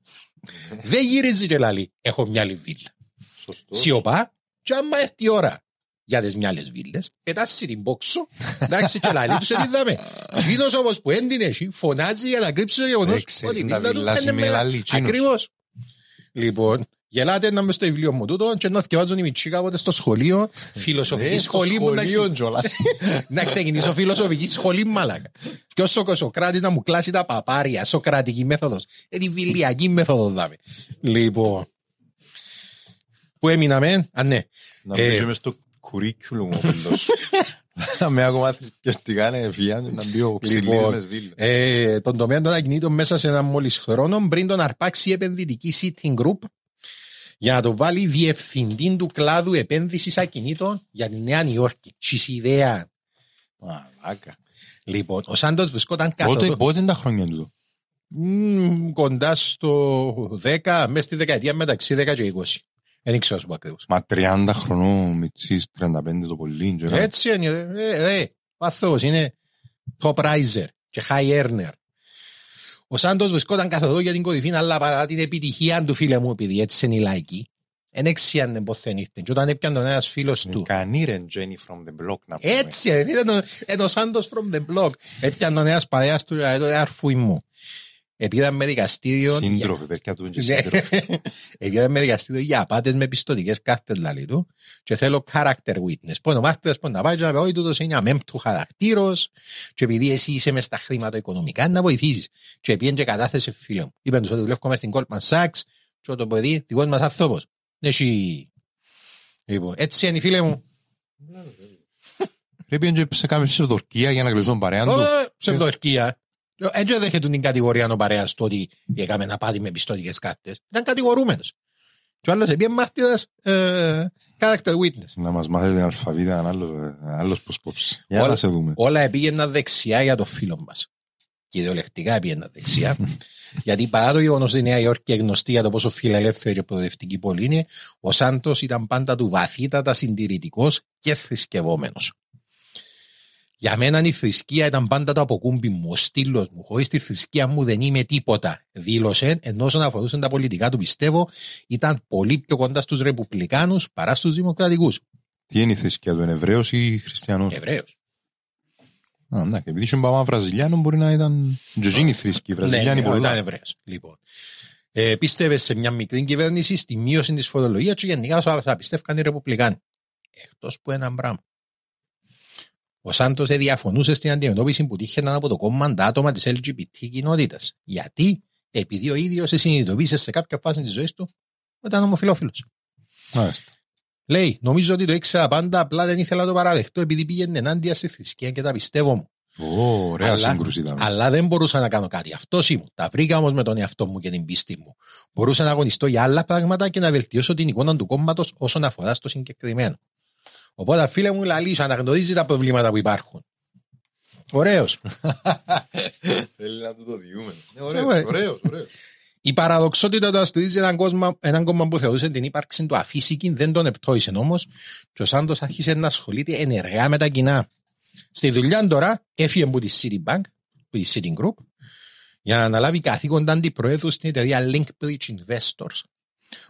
δεν γυρίζει και λέει, έχω μια άλλη βίλα. Σωστός. Σιωπά, και άμα έρθει η ώρα για τις μιάλες βίλες, πετάσει την πόξο, εντάξει, και λαλεί τους εδίδαμε. Τσίνος όμως που δεν την έχει, φωνάζει για να κρύψει το γεγονός Δεν ξέρεις ότι η να βίλα του βιλάς είναι με μεγάλη. λαλεί, τσίνος. Ακριβώς. Λοιπόν, γελάτε να είμαι στο βιβλίο μου τούτο και να θυκευάζουν οι μητσί κάποτε στο σχολείο, φιλοσοφική Ε, στο σχολή μου να, σχολείο, ξε- κιόλας. να ξεκινήσω φιλοσοφική σχολή μάλακα. Και όσο ο Σοκράτης να μου κλάσει τα παπάρια, σοκρατική μέθοδος, ε, τη βιλιακή μέθοδος δάμε. Λοιπόν, που έμειναμε, α ναι, Να Ε, μπει μες στο curriculum ο φίλος. Να με ακόμα θρησκευτικά να εφιάνε να μπει ο ψηλής Λοιπόν, μες βίλες. ε, τον τομέα των ακινήτων μέσα σε ένα μόλις χρόνο πριν τον αρπάξει η επενδυτική Sitting Group για να το βάλει διευθυντή του κλάδου επένδυσης ακινήτων για τη Νέα Νιόρκη. Σεις ιδέα. Μαλάκα. Λοιπόν, ο Σάντος βρισκόταν Πότε, καθοδό... πότε είναι τα χρόνια του; Μμμ, κοντά στο 10, μέσα στη δεκαετία μεταξύ 10 και 20. Δεν ξέρω να σου πω ακριβώς. Μα 30 χρονών, μητσής, 35 το πολύ. και ένα- Έτσι είναι. Ε, ε, ο αθώος είναι top riser και high earner. Ο Σάντος βρισκόταν καθοδό για την κορυφή, αλλά παρά την επιτυχία του φίλε μου, επειδή έτσι είναι οι λαϊκοί, δεν έξιανε ποθεν ήρθε. Και όταν έπιανε τον ένας φίλος του, Ικανή ρε Jenny from the block να πούμε. έτσι είναι, ήταν ο- είναι ο Σάντος from the block. Έπιανε τον ένας παρέας του, λέει, το αρφούι μου. Επίδαμε με δικαστήριο... Σύντροφε, παιδιά του είναι και Ναι. σύντροφε. Επειδή με δικαστήριο για απάτες με πιστοτικές κάρτες λαλή του και θέλω character witness. Πόνο μάρτυρας που να πάει και να πει όχι τούτος είναι αμέμπτου χαρακτήρος και επειδή εσύ είσαι μες στα χρηματοοικονομικά να βοηθήσεις. Και πήγαινε και κατάθεσε φίλο μου. Είπαν τους ότι δουλεύω μες στην Goldman Sachs και το παιδί δικός μας άνθρωπος. Έχει... Λοιπόν, έτσι είναι οι φίλοι μου. Πρέπει να σε κάνει ψευδορκία για να κλεισόν παρέαν τους. Ε, Ψευδορκία. Έτσι δέχεται την κατηγορία ο παρέας το ότι έκαμε να πάτη με πιστοτικές κάρτες. Ήταν κατηγορούμενος. Και ο άλλος επίε μάρτυρας ε, character witness. Να μας μάθετε την αλφαβήτα έναν άλλο- έναν άλλος πως πόψεις. Για Όλα- να σε δούμε. Όλα πήγαιναν δεξιά για το φίλο μας. Και ιδεολεκτικά πήγαιναν δεξιά. Γιατί παρά το γεγονός ότι η Νέα Υόρκη είναι γνωστή για το πόσο φιλελεύθερη και προοδευτική πόλη είναι, ο Σάντος ήταν πάντα του βαθύτατα συντηρητικός και θρησκευόμενος. Για μένα η θρησκεία ήταν πάντα το αποκούμπι μου, ο στήλος μου. Χωρίς τη θρησκεία μου δεν είμαι τίποτα. Δήλωσε, ενώ όσον αφορούσε τα πολιτικά του πιστεύω, ήταν πολύ πιο κοντά στους Ρεπουμπλικάνους παρά στους Δημοκρατικούς. Τι είναι η θρησκεία του, είναι Εβραίος ή Χριστιανός; Εβραίος. Α, εντάξει, επειδή είχε μπαμά Βραζιλιάνο μπορεί να ήταν τζοζίνη θρησκή, Βραζιλιάνοι ναι, ήταν πολλά. Εβραίος. Λοιπόν. Ε, πίστευες σε μια μικρή κυβέρνηση στη μείωση της φορολογίας και γενικά όσα θα πιστεύκαν οι Ρεπουμπλικάνοι. Εκτός που ένα πράγμα. Ο Σάντος διαφωνούσε στην αντιμετώπιση που τύχαιναν από το κόμμα τα άτομα τη LGBT κοινότητας. Γιατί; Επειδή ο ίδιος συνειδητοποίησε σε κάποια φάση της ζωής του ότι ήταν ομοφυλόφιλος. Μάλιστα. Λέει, νομίζω ότι το ήξερα πάντα, απλά δεν ήθελα να το παραδεχτώ επειδή πήγαινε ενάντια στη θρησκεία και τα πιστεύω μου. Ω, Ωραία Αλλά- σύγκρουση ήταν. Αλλά δεν μπορούσα να κάνω κάτι. Αυτό ήμουν. Τα βρήκα όμως με τον εαυτό μου και την πίστη μου. Μπορούσα να αγωνιστώ για άλλα πράγματα και να βελτιώσω την εικόνα του κόμματος όσον αφορά στο συγκεκριμένο. Οπότε, φίλε μου, λαλή, αναγνωρίζεις τα προβλήματα που υπάρχουν. Ωραίος. Θέλει να του το διούμε. ωραίος, ωραίος, ωραίος. Η παραδοξότητα του να στηρίζει έναν, κόσμο, έναν κόμμα που θεωρούσε την ύπαρξη του αφύσικη δεν τον επτώησε όμως και ο Σάντος άρχισε να ασχολείται ενεργά με τα κοινά. Στη δουλειά τώρα έφυγε από τη Citibank, από τη City Group, για να αναλάβει καθήκοντα αντιπροέδρου στην εταιρεία Linkbridge Investors,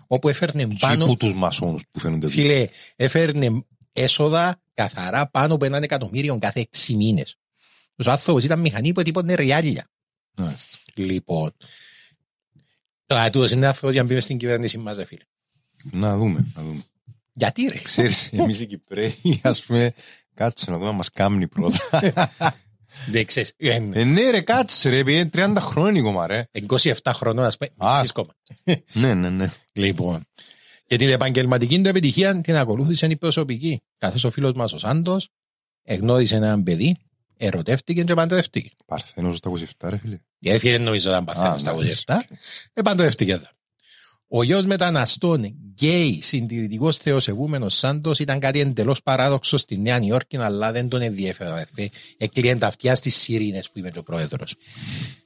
όπου έφερνε Πάνω... πάνω, που τους μασόνους που φαίνονται δίπλα. φίλε, έφερνε έσοδα καθαρά πάνω από έναν εκατομμύριο κάθε έξι μήνες. Ο άνθρωπο ήταν μηχανή που έτυπωνε ριάλια. Μάλιστα. Λοιπόν. Τώρα τούτος είναι άνθρωπος για να μπει μες στην κυβέρνηση μας, ρε φίλε. Να δούμε, να δούμε. Γιατί ρε; Ξέρεις, εμείς οι Κυπρέοι, ας πούμε, κάτσε να δούμε να μας κάμνει πρώτα. Δεν ξέρεις. εν- ε, ναι ρε, κάτσε ρε, επειδή είναι 30 χρόνια κόμμα ρε. εν 27 χρονών, ας πούμε, Α. εσείς κόμμα. Ναι, ναι, ναι. Λοιπόν. Και την επαγγελματική του επιτυχία την ακολούθησε η προσωπική. Καθώς ο φίλος μας ο Σάντος εγνώρισε έναν παιδί, ερωτεύτηκε και παντρεύτηκε. Παρθένος στα 27 ρε φίλε. Γιατί δεν νομίζω ότι ήταν παθαίνος στα ναι, 27. Επαντρεύτηκε εδώ. Ο γιος μεταναστών, γκέι, συντηρητικός θεοσεβούμενος Σάντος ήταν κάτι εντελώς παράδοξο στη Νέα Νιόρκη, αλλά δεν τον ενδιέφερε. αδερφέ. Έκλειε τα αυτιά στις σιρήνες που είπε ο πρόεδρος.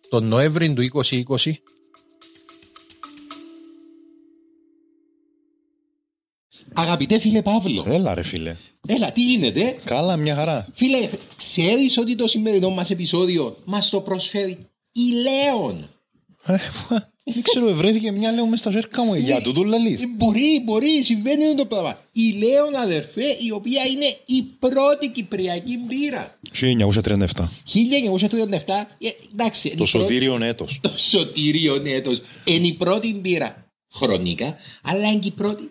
Τον Νοέμβρη του 2020, Αγαπητέ φίλε Παύλο, Έλα ρε φίλε. έλα τι γίνεται; Καλά, μια χαρά. Φίλε, ξέρεις ότι το σημερινό μας επεισόδιο μας το προσφέρει η Λέων; Δεν ξέρω, βρέθηκε μια λέω μες στα ζέρκα μου. Για τούτο λαλείς. Ε, Μπορεί, μπορεί, συμβαίνει αυτό το πράγμα. Η Λέων αδερφέ, η οποία είναι η πρώτη κυπριακή μπύρα. 1937. 1937, ε, εντάξει. είναι Το η πρώτη- σωτήριον έτος. Το σωτήριο έτος. Είναι η πρώτη μπύρα χρονικά, αλλά είναι και η πρώτη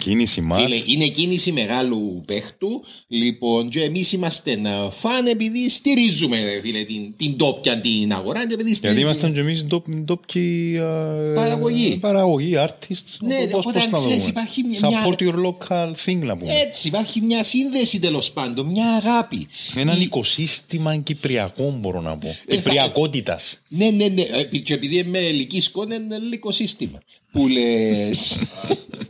Κίνηση μάτ. Φίλε, είναι κίνηση μεγάλου παίχτου. Λοιπόν, και εμείς είμαστε να φαν επειδή στηρίζουμε ρε, φίλε, την, την ντόπια την αγορά. Και επειδή Γιατί στηρίζουμε- ήμασταν και εμείς ντόπιοι ε, Παραγωγή. Παραγωγή, artists. Ναι, Πώς- οπότε πώς θα ξέρεις, δούμε. υπάρχει μια- Ε, Support your local thing να πούμε. Έτσι, υπάρχει μια σύνδεση τέλος πάντων, μια αγάπη. Έναν Η- οικοσύστημα κυπριακό μπορώ να πω. Ε, θα- Κυπριακότητας. Ναι, ναι, ναι. Ε, Και επειδή είμαι ελική σκόνη, είναι λίγο σύστημα. Που λες.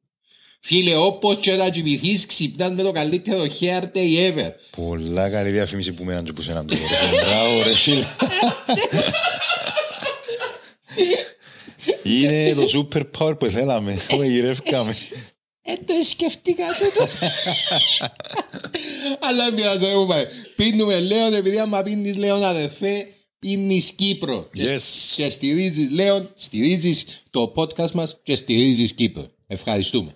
Φίλε, όπως και να κοιμηθείς ξυπνάς με το καλύτερο hair day ever. Πολλά καλή διαφήμιση που μέναν και που σέναν τώρα. Μπράβο ρε φίλε. Είναι το super power που θέλαμε. Το γυρεύκαμε. Ε, το σκεφτήκα τούτο. Αλλά μοιραζόμαστε. Πίνουμε Λέον, επειδή άμα πίνεις Λέον αδερφέ, πίνεις Κύπρο. Και- Yes. Και στηρίζεις Λέον, στηρίζεις το podcast μας και στηρίζεις Κύπρο. Ευχαριστούμε.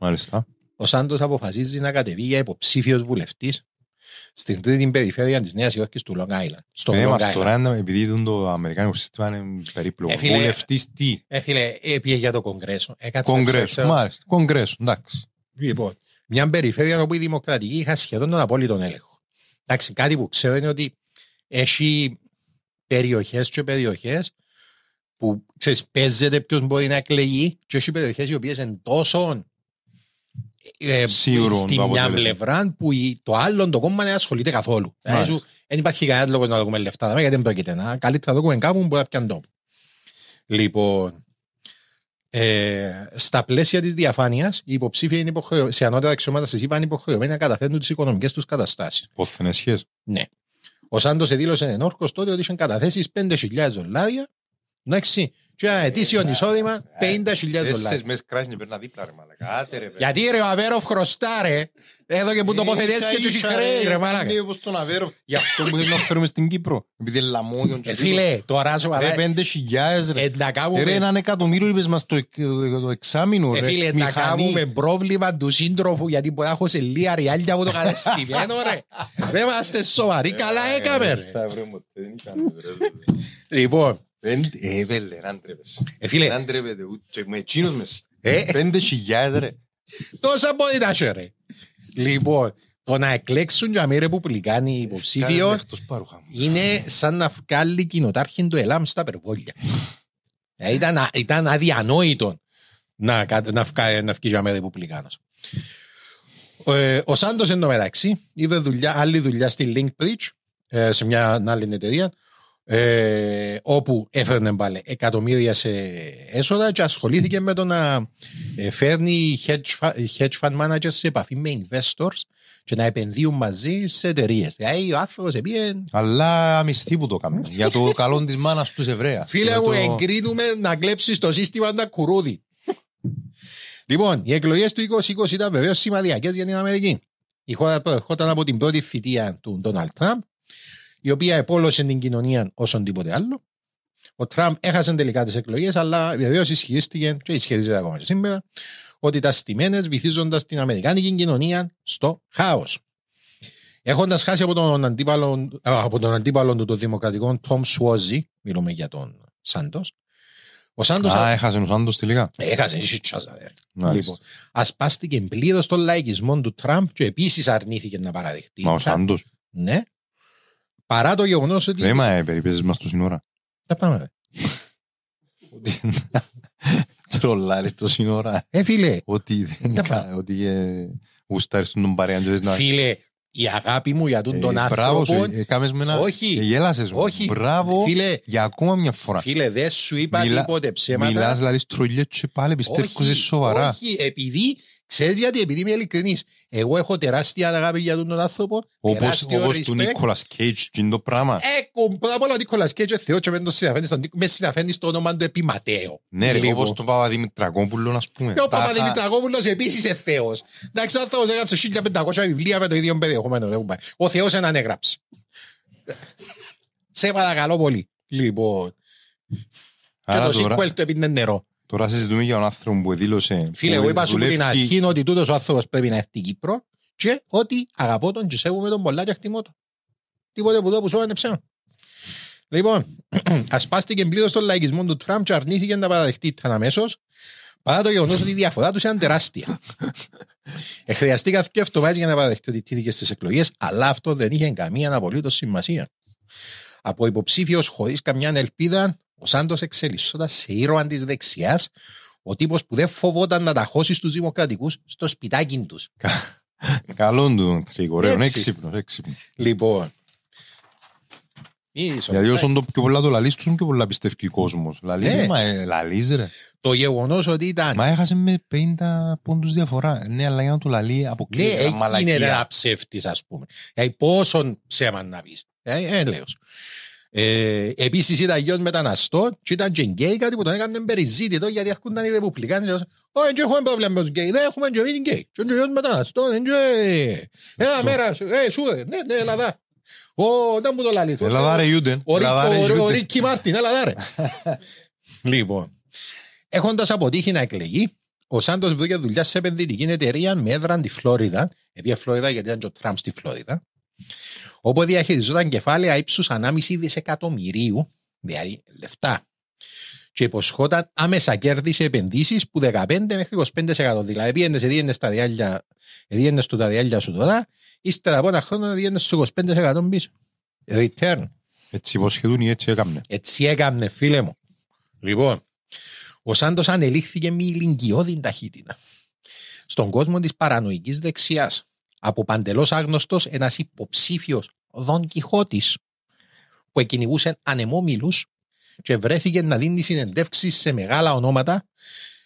Μάλιστα. Ο Σάντος αποφασίζει να κατεβεί για υποψήφιος βουλευτής στην τρίτη περιφέρεια της Νέας Υόρκης του Long Island. Στο Παιδί Long μας Island. τώρα, είναι- επειδή δουν το αμερικάνικο σύστημα είναι περίπλοκο. Ε, φίλε, Βουλευτής τι; Ε, φίλε, έπιε για το Κογκρέσο. Έκατσε να Κογκρέσο. ψάξω. Μάλιστα. Κογκρέσο. Εντάξει. Λοιπόν, μια περιφέρεια όπου οι δημοκρατικοί είχαν σχεδόν τον απόλυτο έλεγχο. Εντάξει, κάτι που ξέρω είναι ότι έχει περιοχές και περιοχές που ξέρεις, παίζεται ποιος μπορεί να εκλεγεί και έχει περιοχές οι οποίες είναι τόσο ε, Σίγουρο στη το μια αποτέλεσμα. πλευρά που η- το άλλο το κόμμα δεν ασχολείται καθόλου. Μάλιστα. Δηλαδή, σου- Δεν υπάρχει κανένας λόγος να δούμε λεφτά, δάμε, γιατί δεν πρόκειται να. Καλύτερα να δούμε κάπου που μπορεί να πιάνει τόπο. Λοιπόν, ε, στα πλαίσια της διαφάνειας, οι υποψήφοι είναι υποχρεω... σε ανώτερα αξιώματα στη ΣΥΠΑ είναι υποχρεωμένοι να καταθέτουν τις οικονομικές τους καταστάσεις. Πόθενες σχέσεις. Ναι. Ο Σάντος δήλωσε ενόρκο τότε ότι είχε καταθέσει 5.000 δολάρια. Εντάξει, και ένα ετήσιο εισόδημα 50.000 Τέσσερις δολάρια. μέρες κράζεις περνά δίπλα ρε μαλακα. Άτε ρε. Γιατί ρε ο Αβέροφ χρωστά ρε. Εδώ και που τοποθετήσεις και τους έχει χρέη ρε μάλακα. Είναι όπως τον Αβέροφ. Γι' αυτό που θέλουμε να φέρουμε στην Κύπρο. Επειδή είναι λαμόγιον και Ε, τούτο. Φίλε, τώρα σου Ρε παρά... πέντε χιλιάδες ρε. Ε, να κάνουμε- Ρε έναν εκατομμύριο είπες μας το, το εξάμεινο Ε, ρε. φίλε, να Μηχανή. κάνουμε πρόβλημα του σύντροφου γιατί μπορεί να έχω σε λίγα ριάλια από το κατεστημένο, ρε. Δεν είμαστε σοβαροί, καλά έκαμε, ρε. Θα βρούμε ποτέ, δεν κάνουμε, ρε. Λοιπόν, Δεν- Ε, βέλε, να ντρέπεσαι. Ε, φίλε. Να ντρέπεται ούτε και με εκείνους μες. Ε. Πέντε χιλιάδες ρε. τόσα μπορεί να έχει, ρε. Λοιπόν, το να εκλέξουν για μη ρεπουμπλικάνοι Κάνε υποψήφιο εκτός πάροχα μου. είναι σαν να βγάλει κοινοτάρχη του ΕΛΑΜ στα περβόλια. Ε, Ήταν, α- ήταν αδιανόητο να, κα- να, βγα- να βγει για μη ρεπουμπλικάνος. Ε, ο Σάντος εντωμεταξύ είδε δουλειά, άλλη δουλειά στη Linkbridge ε, σε μια άλλη εταιρεία ε, όπου έφερνε πάλι εκατομμύρια σε έσοδα και ασχολήθηκε με το να ε, φέρνει hedge, fa- hedge fund managers σε επαφή με investors και να επενδύουν μαζί σε εταιρείες. Δηλαδή ο άνθρωπος επίε Αλλά μισθή που το κάνουμε. Για το καλό της μάνας τους Εβραία. Φίλε Για μου, το- εγκρίνουμε να κλέψεις το σύστημα να κουρούδι. λοιπόν, οι εκλογές του 2020 ήταν βεβαίως σημαδιακέ για την Αμερική. Η χώρα προερχόταν από την πρώτη θητεία του Ντόναλτ Τραμπ, η οποία επόλωσε την κοινωνία όσον τίποτε άλλο. Ο Τραμπ έχασε τελικά τις εκλογές, αλλά βεβαίω ισχυρίστηκε και ισχυρίζεται ακόμα και σήμερα ότι τα στημένες βυθίζοντας την Αμερικάνικη κοινωνία στο χάος. Έχοντας χάσει από τον αντίπαλο, α, από τον αντίπαλο του, των Δημοκρατικών, Τόμ Σουόζι, μιλούμε για τον Σάντος. Ο Σάντος Α, έχασε ο Σάντος τελικά. έχασε, είσαι τσάζα, ρε. Μάλιστα. Λοιπόν, ασπάστηκε πλήρως τον λαϊκισμό του Τραμπ και επίσης αρνήθηκε να παραδεχτεί. Μα ο Σάντος. Ναι. Παρά το γεγονός ότι. Δεν μα ε, περιπέζεις μας του σύνορα. Τα πάμε. Τρολάρεις το σύνορα. Ε, φίλε, Ότι δεν Τα κα- ότι ε, γουστάρεις τον παρέα. και θες να- φίλε, η αγάπη μου για τον, Ε, τον Μπράβο σου. άνθρωπο. ε, Κάμες με ένα... Όχι. ε, Γέλασες μου. Όχι. Μπράβο. Φίλε, Για ακόμα μια φορά. φίλε, δεν σου είπα Μιλά- τίποτε ψέματα. Μιλάς δηλαδή στρογγυλές και πάλι πιστεύω Όχι, σοβαρά. Όχι, επειδή Ξέρεις γιατί, επειδή είμαι ειλικρινής, εγώ έχω τεράστια αγάπη για τον άνθρωπο, Όπως, τεράστιο όπως του respect. Νίκολας Κέιτς και είναι το πράγμα. Έχω πρώτα απ' όλα ο Νίκολας Κέιτς είναι θεός και με τον συναφένει στον Νίκο- με συναφένει στο όνομα του επί Ματέο. Ναι ρε, Λοιπόν. όπως τον Παπαδημητρακόπουλο, ας πούμε. Και ο Τάχα- Παπαδημητρακόπουλος επίσης είναι θεός. Εντάξει, ο άνθρωπος έγραψε 1500 βιβλία με το ίδιο περιεχόμενο. δεν κουμπάει. Ο θεός έναν έγραψε. Σε παρακαλώ πολύ. Λοιπόν, και Άρα το τώρα- sequel του έπινε νερό. Τώρα συζητούμε για τον άνθρωπο που δήλωσε. Φίλε, που εγώ είπα σου από την δουλεύει- αρχή ότι τούτος ο άνθρωπος πρέπει να έρθει Κύπρο και ότι αγαπώ τον και σέβομαι τον πολλά και εκτιμώ τον. Τίποτε που το που σου είναι ψέμα. Λοιπόν, ασπάστηκε πλήρως τον λαϊκισμό του Τραμπ και αρνήθηκε να παραδεχτεί ήταν αμέσως παρά το γεγονός ότι η διαφορά τους ήταν τεράστια. Εχρειαστήκα και εβδομάδες για να παραδεχτεί ότι τύχηκε στις εκλογές, αλλά αυτό δεν είχε καμία απολύτως σημασία. Από υποψήφιος χωρίς καμιά ελπίδα, ο Σάντος εξελισσόταν σε ήρωα της δεξιάς, ο τύπος που δεν φοβόταν να ταχώσει στους δημοκρατικούς στο σπιτάκι τους. Καλόν του τρίκο, ωραίο, Έτσι. έξυπνος, έξυπνος. Λοιπόν. Ίσο, Γιατί όσο το πιο πολλά το λαλείς, τόσο πιο πολλά πιστεύει ο κόσμος. Λαλείς, Ναι. μα ε, λαλείς ρε. Το γεγονός ότι ήταν Μα έχασε με 50 πόντους διαφορά. Ναι, αλλά για να του λαλεί Ναι, αποκλείεται τα εκεί είναι ένα μαλακία. ψεύτης, ας πούμε. Δηλαδή, πόσον ψέμα να πεις. Ε, ε, λέω. Ε, επίσης ήταν γιος μεταναστών και ήταν και γκέι, κάτι που τον έκανε περιζήτητο γιατί έρχονταν οι ρεπουμπλικάνοι και λέγανε «Όχι, δεν έχουμε πρόβλημα με τους γκέι, δεν έχουμε και εμείς γκέι. Και είναι γιος μεταναστών, είναι και... Ένα μέρα, ε, σου, ε, ναι, ναι, Ελλάδα. Ω, δεν μου το λαλείς. Ελλάδα ρε Ιούντεν. Ο, Ελλάδα ρε Ρίκο- ο, ο Ιούντεν. Ρίκι Μάρτιν, έλα δα ρε. λοιπόν, έχοντας αποτύχει να εκλεγεί, ο Σάντος βρήκε δουλειά σε επενδυτική εταιρεία με έδρα τη Φλόριδα. Επειδή Φλόριδα γιατί ήταν και ο Τραμπ στη Φλόριδα. Όπου διαχειριζόταν κεφάλαια ύψους 1,5 δισεκατομμυρίου, δηλαδή λεφτά. Και υποσχόταν άμεσα κέρδη σε επενδύσεις που 15 μέχρι 25%. Δηλαδή, πήγαινε σε διένε στα διάλια, διένε του τα διάλια σου τώρα, ύστερα από ένα χρόνο διένε στο 25% πίσω. Return. Έτσι υποσχεδούν ή έτσι έκαμνε. Έτσι έκαμνε, φίλε μου. Λοιπόν, ο Σάντος ανελήχθηκε με ηλικιώδη ταχύτητα. Στον κόσμο της παρανοϊκής δεξιάς, από παντελώς άγνωστος ένας υποψήφιος Δον Κιχώτης, που εκκυνηγούσε ανεμόμυλους και βρέθηκε να δίνει συνεντεύξεις σε μεγάλα ονόματα.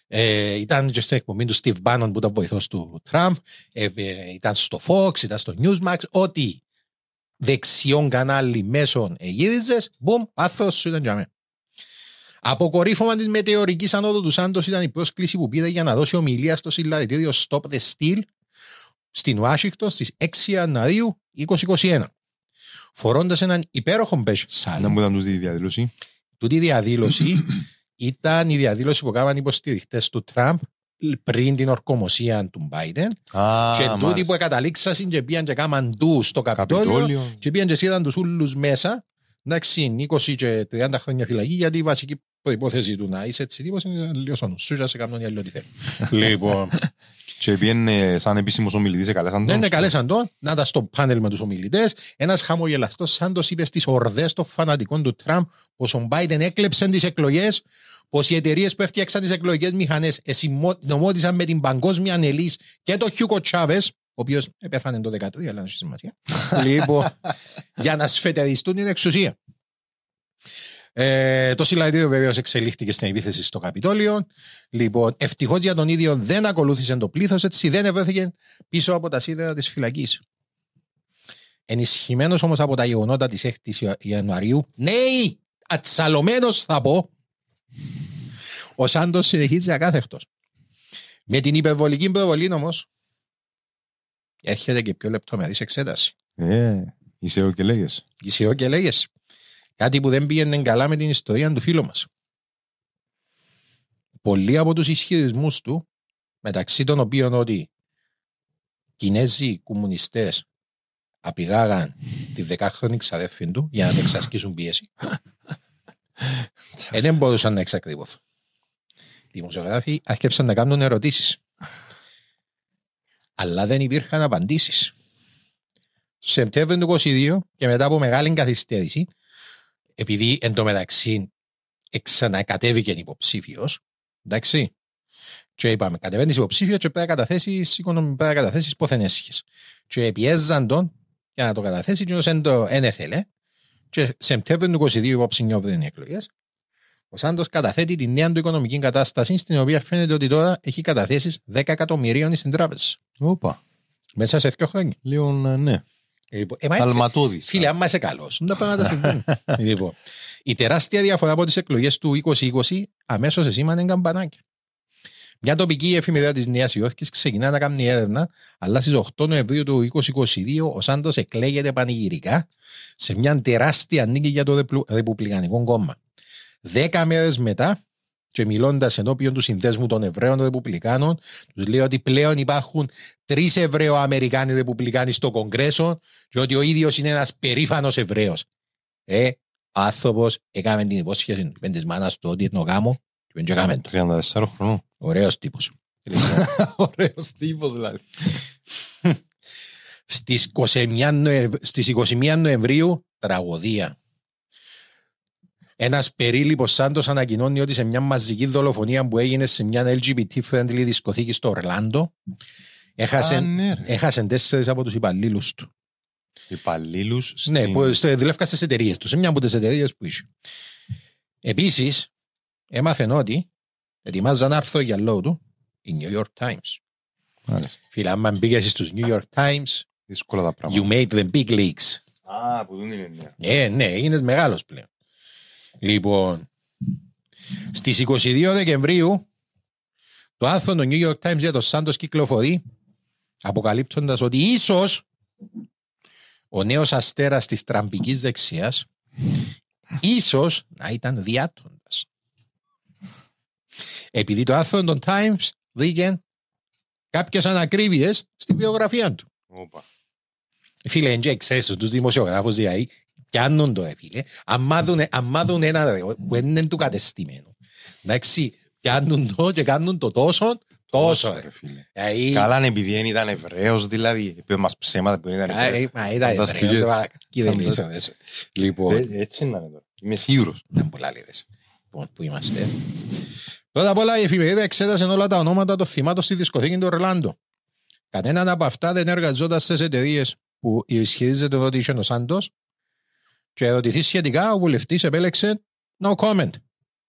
Ε, ήταν και στην εκπομπή του Steve Bannon που ήταν βοηθός του Τραμπ, ε, ε, ήταν στο Fox, ήταν στο Newsmax, ό,τι δεξιόν κανάλι μέσων εγύριζες, μπουμ, άθος σου ήταν για μένα. Αποκορύφωμα της μετεωρικής ανόδου του Σάντος ήταν η πρόσκληση που πήρε για να δώσει ομιλία στο συλλαλητήριο Stop the Steal στην Ουάσιγκτον στις 6 Ιανουαρίου 2021. Φορώντας έναν υπέροχο μπέζ Να σάλ. μου ήταν τούτη η διαδήλωση. Τούτη διαδήλωση ήταν η διαδήλωση που έκαναν οι υποστηριχτές του Τραμπ πριν την ορκομοσία του Biden Α, και τούτοι μάλιστα. που καταλήξασαν και πήγαν και κάμαν του στο Καπιτόλιο Καπιτόλιο. και πήγαν και είδαν τους ούλους μέσα εντάξει 20 και 30 χρόνια φυλακή γιατί η βασική προϋπόθεση του να είσαι έτσι τύπος είναι να λιώσει ο νους σου και να σε κάνουν οι άλλοι ό,τι θέλουν. λοιπόν, Και πήγαινε σαν επίσημος ομιλητής, εκαλέσαν δεν τον. είναι καλέσαν τον να ήταν στο πάνελ με τους ομιλητές ένας χαμογελαστός Σάντος είπε στις ορδές των φανατικών του Τραμπ πως ο Μπάιντεν έκλεψε τις εκλογές πως οι εταιρείες που έφτιαξαν τις εκλογικές μηχανές εσυνωμότησαν με την παγκόσμια ανελής και το Ούγκο Τσάβες ο οποίος πέθανε το 2013, αλλά δεν έχει σημασία. λοιπόν, για να σφετεριστούν την εξουσία. Ε, το συλλαλητήριο βεβαίως εξελίχθηκε στην επίθεση στο Καπιτόλιο. Λοιπόν, ευτυχώς για τον ίδιο δεν ακολούθησε το πλήθος, έτσι δεν ευρέθηκε πίσω από τα σίδερα της φυλακής. Ενισχυμένος όμως από τα γεγονότα της 6η Ιανουαρίου, νέοι, ατσαλωμένος θα πω, ο Σάντος συνεχίζει ακάθεκτος. Με την υπερβολική προβολή όμως, έρχεται και πιο λεπτομερής εξέταση. Ε, είσαι ο και λέγες. Είσαι και λέγες. Κάτι που δεν πήγαινε καλά με την ιστορία του φίλου μας. Πολλοί από τους ισχυρισμούς του, μεταξύ των οποίων ότι Κινέζοι κομμουνιστές απηγάγαν τη δεκάχρονη ξαδέφη του για να την εξασκήσουν πίεση, ε, δεν μπορούσαν να εξακριβωθούν. Οι δημοσιογράφοι άρχισαν να κάνουν ερωτήσεις. Αλλά δεν υπήρχαν απαντήσεις. Στο Σεπτέμβριο του 22 και μετά από μεγάλη καθυστέρηση, επειδή εν τω μεταξύ ξανακατέβηκε υποψήφιος, εντάξει, και είπαμε, κατεβαίνεις υποψήφιος και πρέπει να καταθέσεις πρέπει να καταθέσεις πόθεν έσχε. Και πιέζαν τον για να το καταθέσει, και δεν το δεν έθελε. Και Σεπτέμβριο του 22 υπόψη νιώθουν οι εκλογές. Ο Σάντος καταθέτει τη νέα του οικονομική κατάσταση, στην οποία φαίνεται ότι τώρα έχει καταθέσεις 10 εκατομμυρίων στην τράπεζα. Όπα. Μέσα σε δύο χρόνια. Λίγο, ε, ναι. Λοιπόν, ε, μα έτσι, Αλματώδης. Φίλε, άμα είσαι καλός, τα πράγματα συμβαίνουν. λοιπόν, η τεράστια διαφορά από τις εκλογές του 2020 αμέσως εσήμανε καμπανάκια. Μια τοπική εφημερίδα της Νέας Υόρκης ξεκινά να κάνει έρευνα, αλλά στις 8 Νοεμβρίου του 2022 ο Σάντος εκλέγεται πανηγυρικά σε μια τεράστια νίκη για το Ρεπλου- Ρεπουμπλικανικό κόμμα. Δέκα μέρες μετά, και μιλώντας ενώπιον του συνδέσμου των Εβραίων Ρεπουμπλικάνων, τους λέει ότι πλέον υπάρχουν τρεις Εβραίο-Αμερικάνοι Ρεπουμπλικάνοι στο Κογκρέσο και ότι ο ίδιος είναι ένας περήφανος Εβραίος. Ε, ο άνθρωπος έκαμε την υπόσχεση του, είπε τη μάνας του ότι είναι ο γάμος και δεν έκαμε το. 34 χρονών. Ωραίος τύπος. Ωραίος τύπος δηλαδή. Στις 21, Νοεμ... στις 21 Νοεμβρίου, τραγωδία. Ένας περίληπο Σάντο ανακοινώνει ότι σε μια μαζική δολοφονία που έγινε σε μια LGBT-friendly δισκοθήκη στο Ορλάντο, έχασε, Α, ναι, ρε. έχασε τέσσερις από τους υπαλλήλους του. Υπαλλήλους Ναι, στην- που στο- δουλεύκα στις εταιρείες τους, σε μια από τις εταιρείες που είχε. Επίσης, έμαθαν ότι ετοιμάζαν άρθρο για λόγω του η New York Times. Μάλιστα. Φίλε, άμα μπήκες στους New York Times, Δύσκολα τα πράγματα. you made the big leagues. Α, που δεν είναι νέα. Ε, ναι, είναι μεγάλος πλέον. Λοιπόν, στις 22 Δεκεμβρίου, το άρθρο του New York Times για το Σάντος κυκλοφορεί, αποκαλύπτοντας ότι ίσως ο νέος αστέρας της τραμπικής δεξιάς ίσως να ήταν διάτοντας. Επειδή το άρθρο των Times βρήκε κάποιες ανακρίβειες στη βιογραφία του. Όπα. Φίλε, δεν ξέρεις τους δημοσιογράφους δηλαδή, πιάνουν το, ρε φίλε. Αν μάθουν, αν μάθουν ένα ρε, που είναι του κατεστημένου. Εντάξει, πιάνουν το και κάνουν το τόσο, τόσο. ρε. ρε φίλε. Δηλαδή, Καλά είναι επειδή δεν ήταν Εβραίος δηλαδή. Είπε μας ψέματα που δεν ήταν α, Εβραίος. ε, μα ήταν Φανταστική. Εβραίος, τώρα, Κοίτα Φανταστική. μιλήσω, δες. Λοιπόν, Ε, Έτσι είναι τώρα. Είμαι σίγουρος. ήταν πολλά λίδες. Λοιπόν, πού είμαστε. Πρώτα απ' όλα η εφημερίδα εξέτασε όλα τα ονόματα των θυμάτων στη δισκοθήκη του Ορλάντο. Κανέναν από αυτά δεν εργαζόταν στις εταιρείες που ισχυρίζεται ότι είχε ο Σάντος και ερωτηθεί σχετικά, ο βουλευτής επέλεξε no comment.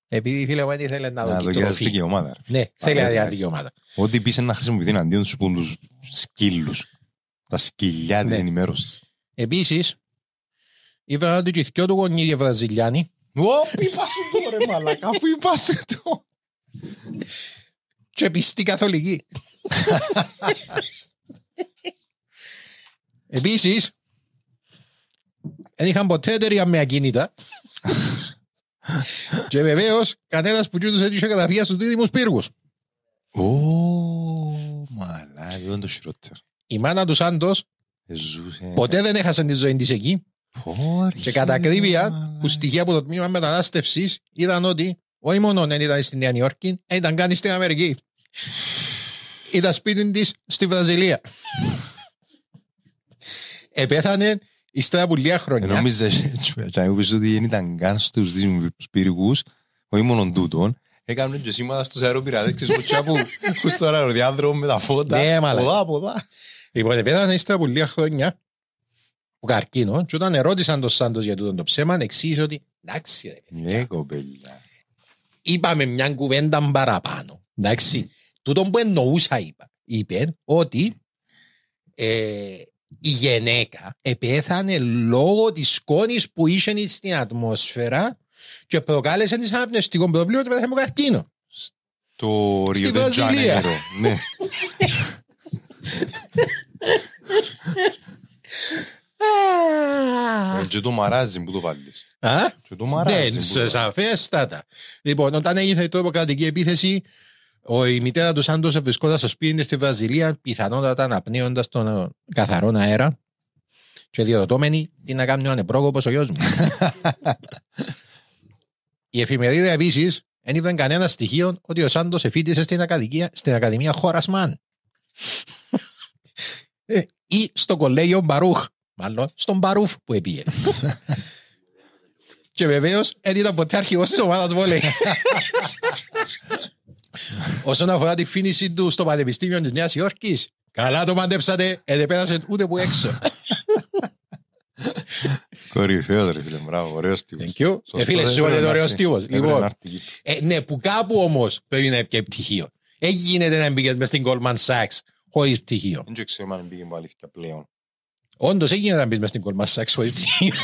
Επειδή φίλε μου δεν ήθελε να Να δοκιμάσει. δοκιμάσεις δικαιώματα. ρε. Ναι, θέλει Α, να εντάξει. δικαιώματα. Ό,τι πεις είναι να χρησιμοποιηθεί εναντίον τους που τους σκύλους. Τα σκυλιά της Ναι. ενημέρωσης. Επίσης, είπα ότι και οι δυο του γονείς οι Βραζιλιάνοι Ω, είπα σου το ρε μαλακά, αφού είπα σου το. και πιστοί καθολικοί. Επίσης, δεν είχαν ποτέ εταιρεία με ακίνητα. και βεβαίως, κανένας που του έτυχε καταφύγια στους δίδυμους πύργους. Ω, μαλάκα, δεν είναι το χειρότερο. Η μάνα του Σάντος Ζούσε. ποτέ δεν έχασε τη ζωή της εκεί. Πω, ρε, Και κατά ακρίβεια, μαλάκα. που στοιχεία από το τμήμα μετανάστευσης είδαν ότι όχι μόνο δεν ήταν στη Νέα Νιόρκη, ήταν καν στην Αμερική. Ήταν σπίτι της στη Βραζιλία. Επέθανε ύστερα από λίγα Ε, χρόνια. Νόμιζα και να είπες ότι δεν ήταν καν στους δυσμους πύργους, όχι μόνο τούτον, έκαναν και σήματα στους αεροπειρατές, ξέρεις, ποτσιά που έχουν στο αεροδιάδρομο με τα φώτα, Ναι, μαλάκα. ποδά, ποδά. Λοιπόν, επέθανε ύστερα από λίγα χρόνια ο καρκίνο, και όταν ερώτησαν τον Σάντος για τούτο το ψέμα, εξήγησε ότι εντάξει, ρε, παιδιά, Ναι, κοπέλια. είπαμε μια κουβέντα παραπάνω. Εντάξει, τούτο που εννοούσα είπα. Είπε ότι ε, η γυναίκα επέθανε λόγω της σκόνης που είχε στην ατμόσφαιρα και προκάλεσε της αναπνευστικό πρόβλημα και πέθανε με καρκίνο. Το Στη Rio de Βραζιλία. Janeiro. Ναι. Ε, Και το μαράζι που το βάλεις. Α, Και το μαράζι ναι, που το σε- βάλεις. σαφέστατα. Λοιπόν, όταν έγινε η τρομοκρατική επίθεση, ο, η μητέρα του Σάντος βρισκόταν στο σπίτι της στη Βραζιλία, πιθανότατα αναπνέοντας τον ε, καθαρό αέρα και διερωτώμενη τι να κάνει ο ανεπρόκοπος ο γιος μου; η εφημερίδα επίσης δεν είπε κανένα στοιχείο ότι ο Σάντος εφήτησε στην, Ακαδημία, στην Ακαδημία Χόρασμαν Ε, ή στο κολέγιο Μπαρούχ. Μάλλον στον Μπαρούφ που επήγε. Και βεβαίως δεν ήταν ποτέ αρχηγός της ομάδας βόλεϊ. Όσον αφορά τη φίνηση του στο Πανεπιστήμιο τη Νέα Υόρκη, καλά το μαντέψατε, δεν πέρασε ούτε που έξω. Κορυφαίος ρε φίλε, μπράβο, ωραίος τύπος. Thank you. Σωστό, Ε, φίλε, έπρεπε σίγουρα είναι να ωραίος έρθει. τύπος. Έπρεπε Λοιπόν, να έρθει εκεί. ε, ναι, που κάπου όμως πρέπει να πιει πτυχίο. Ε, γίνεται να μπήκες μες στην Goldman Sachs χωρίς πτυχίο. Δεν ξέρω αν πήγε από αλήθεια πλέον. Όντως έγινε να μπεις μες στην Goldman Sachs χωρίς πτυχίο.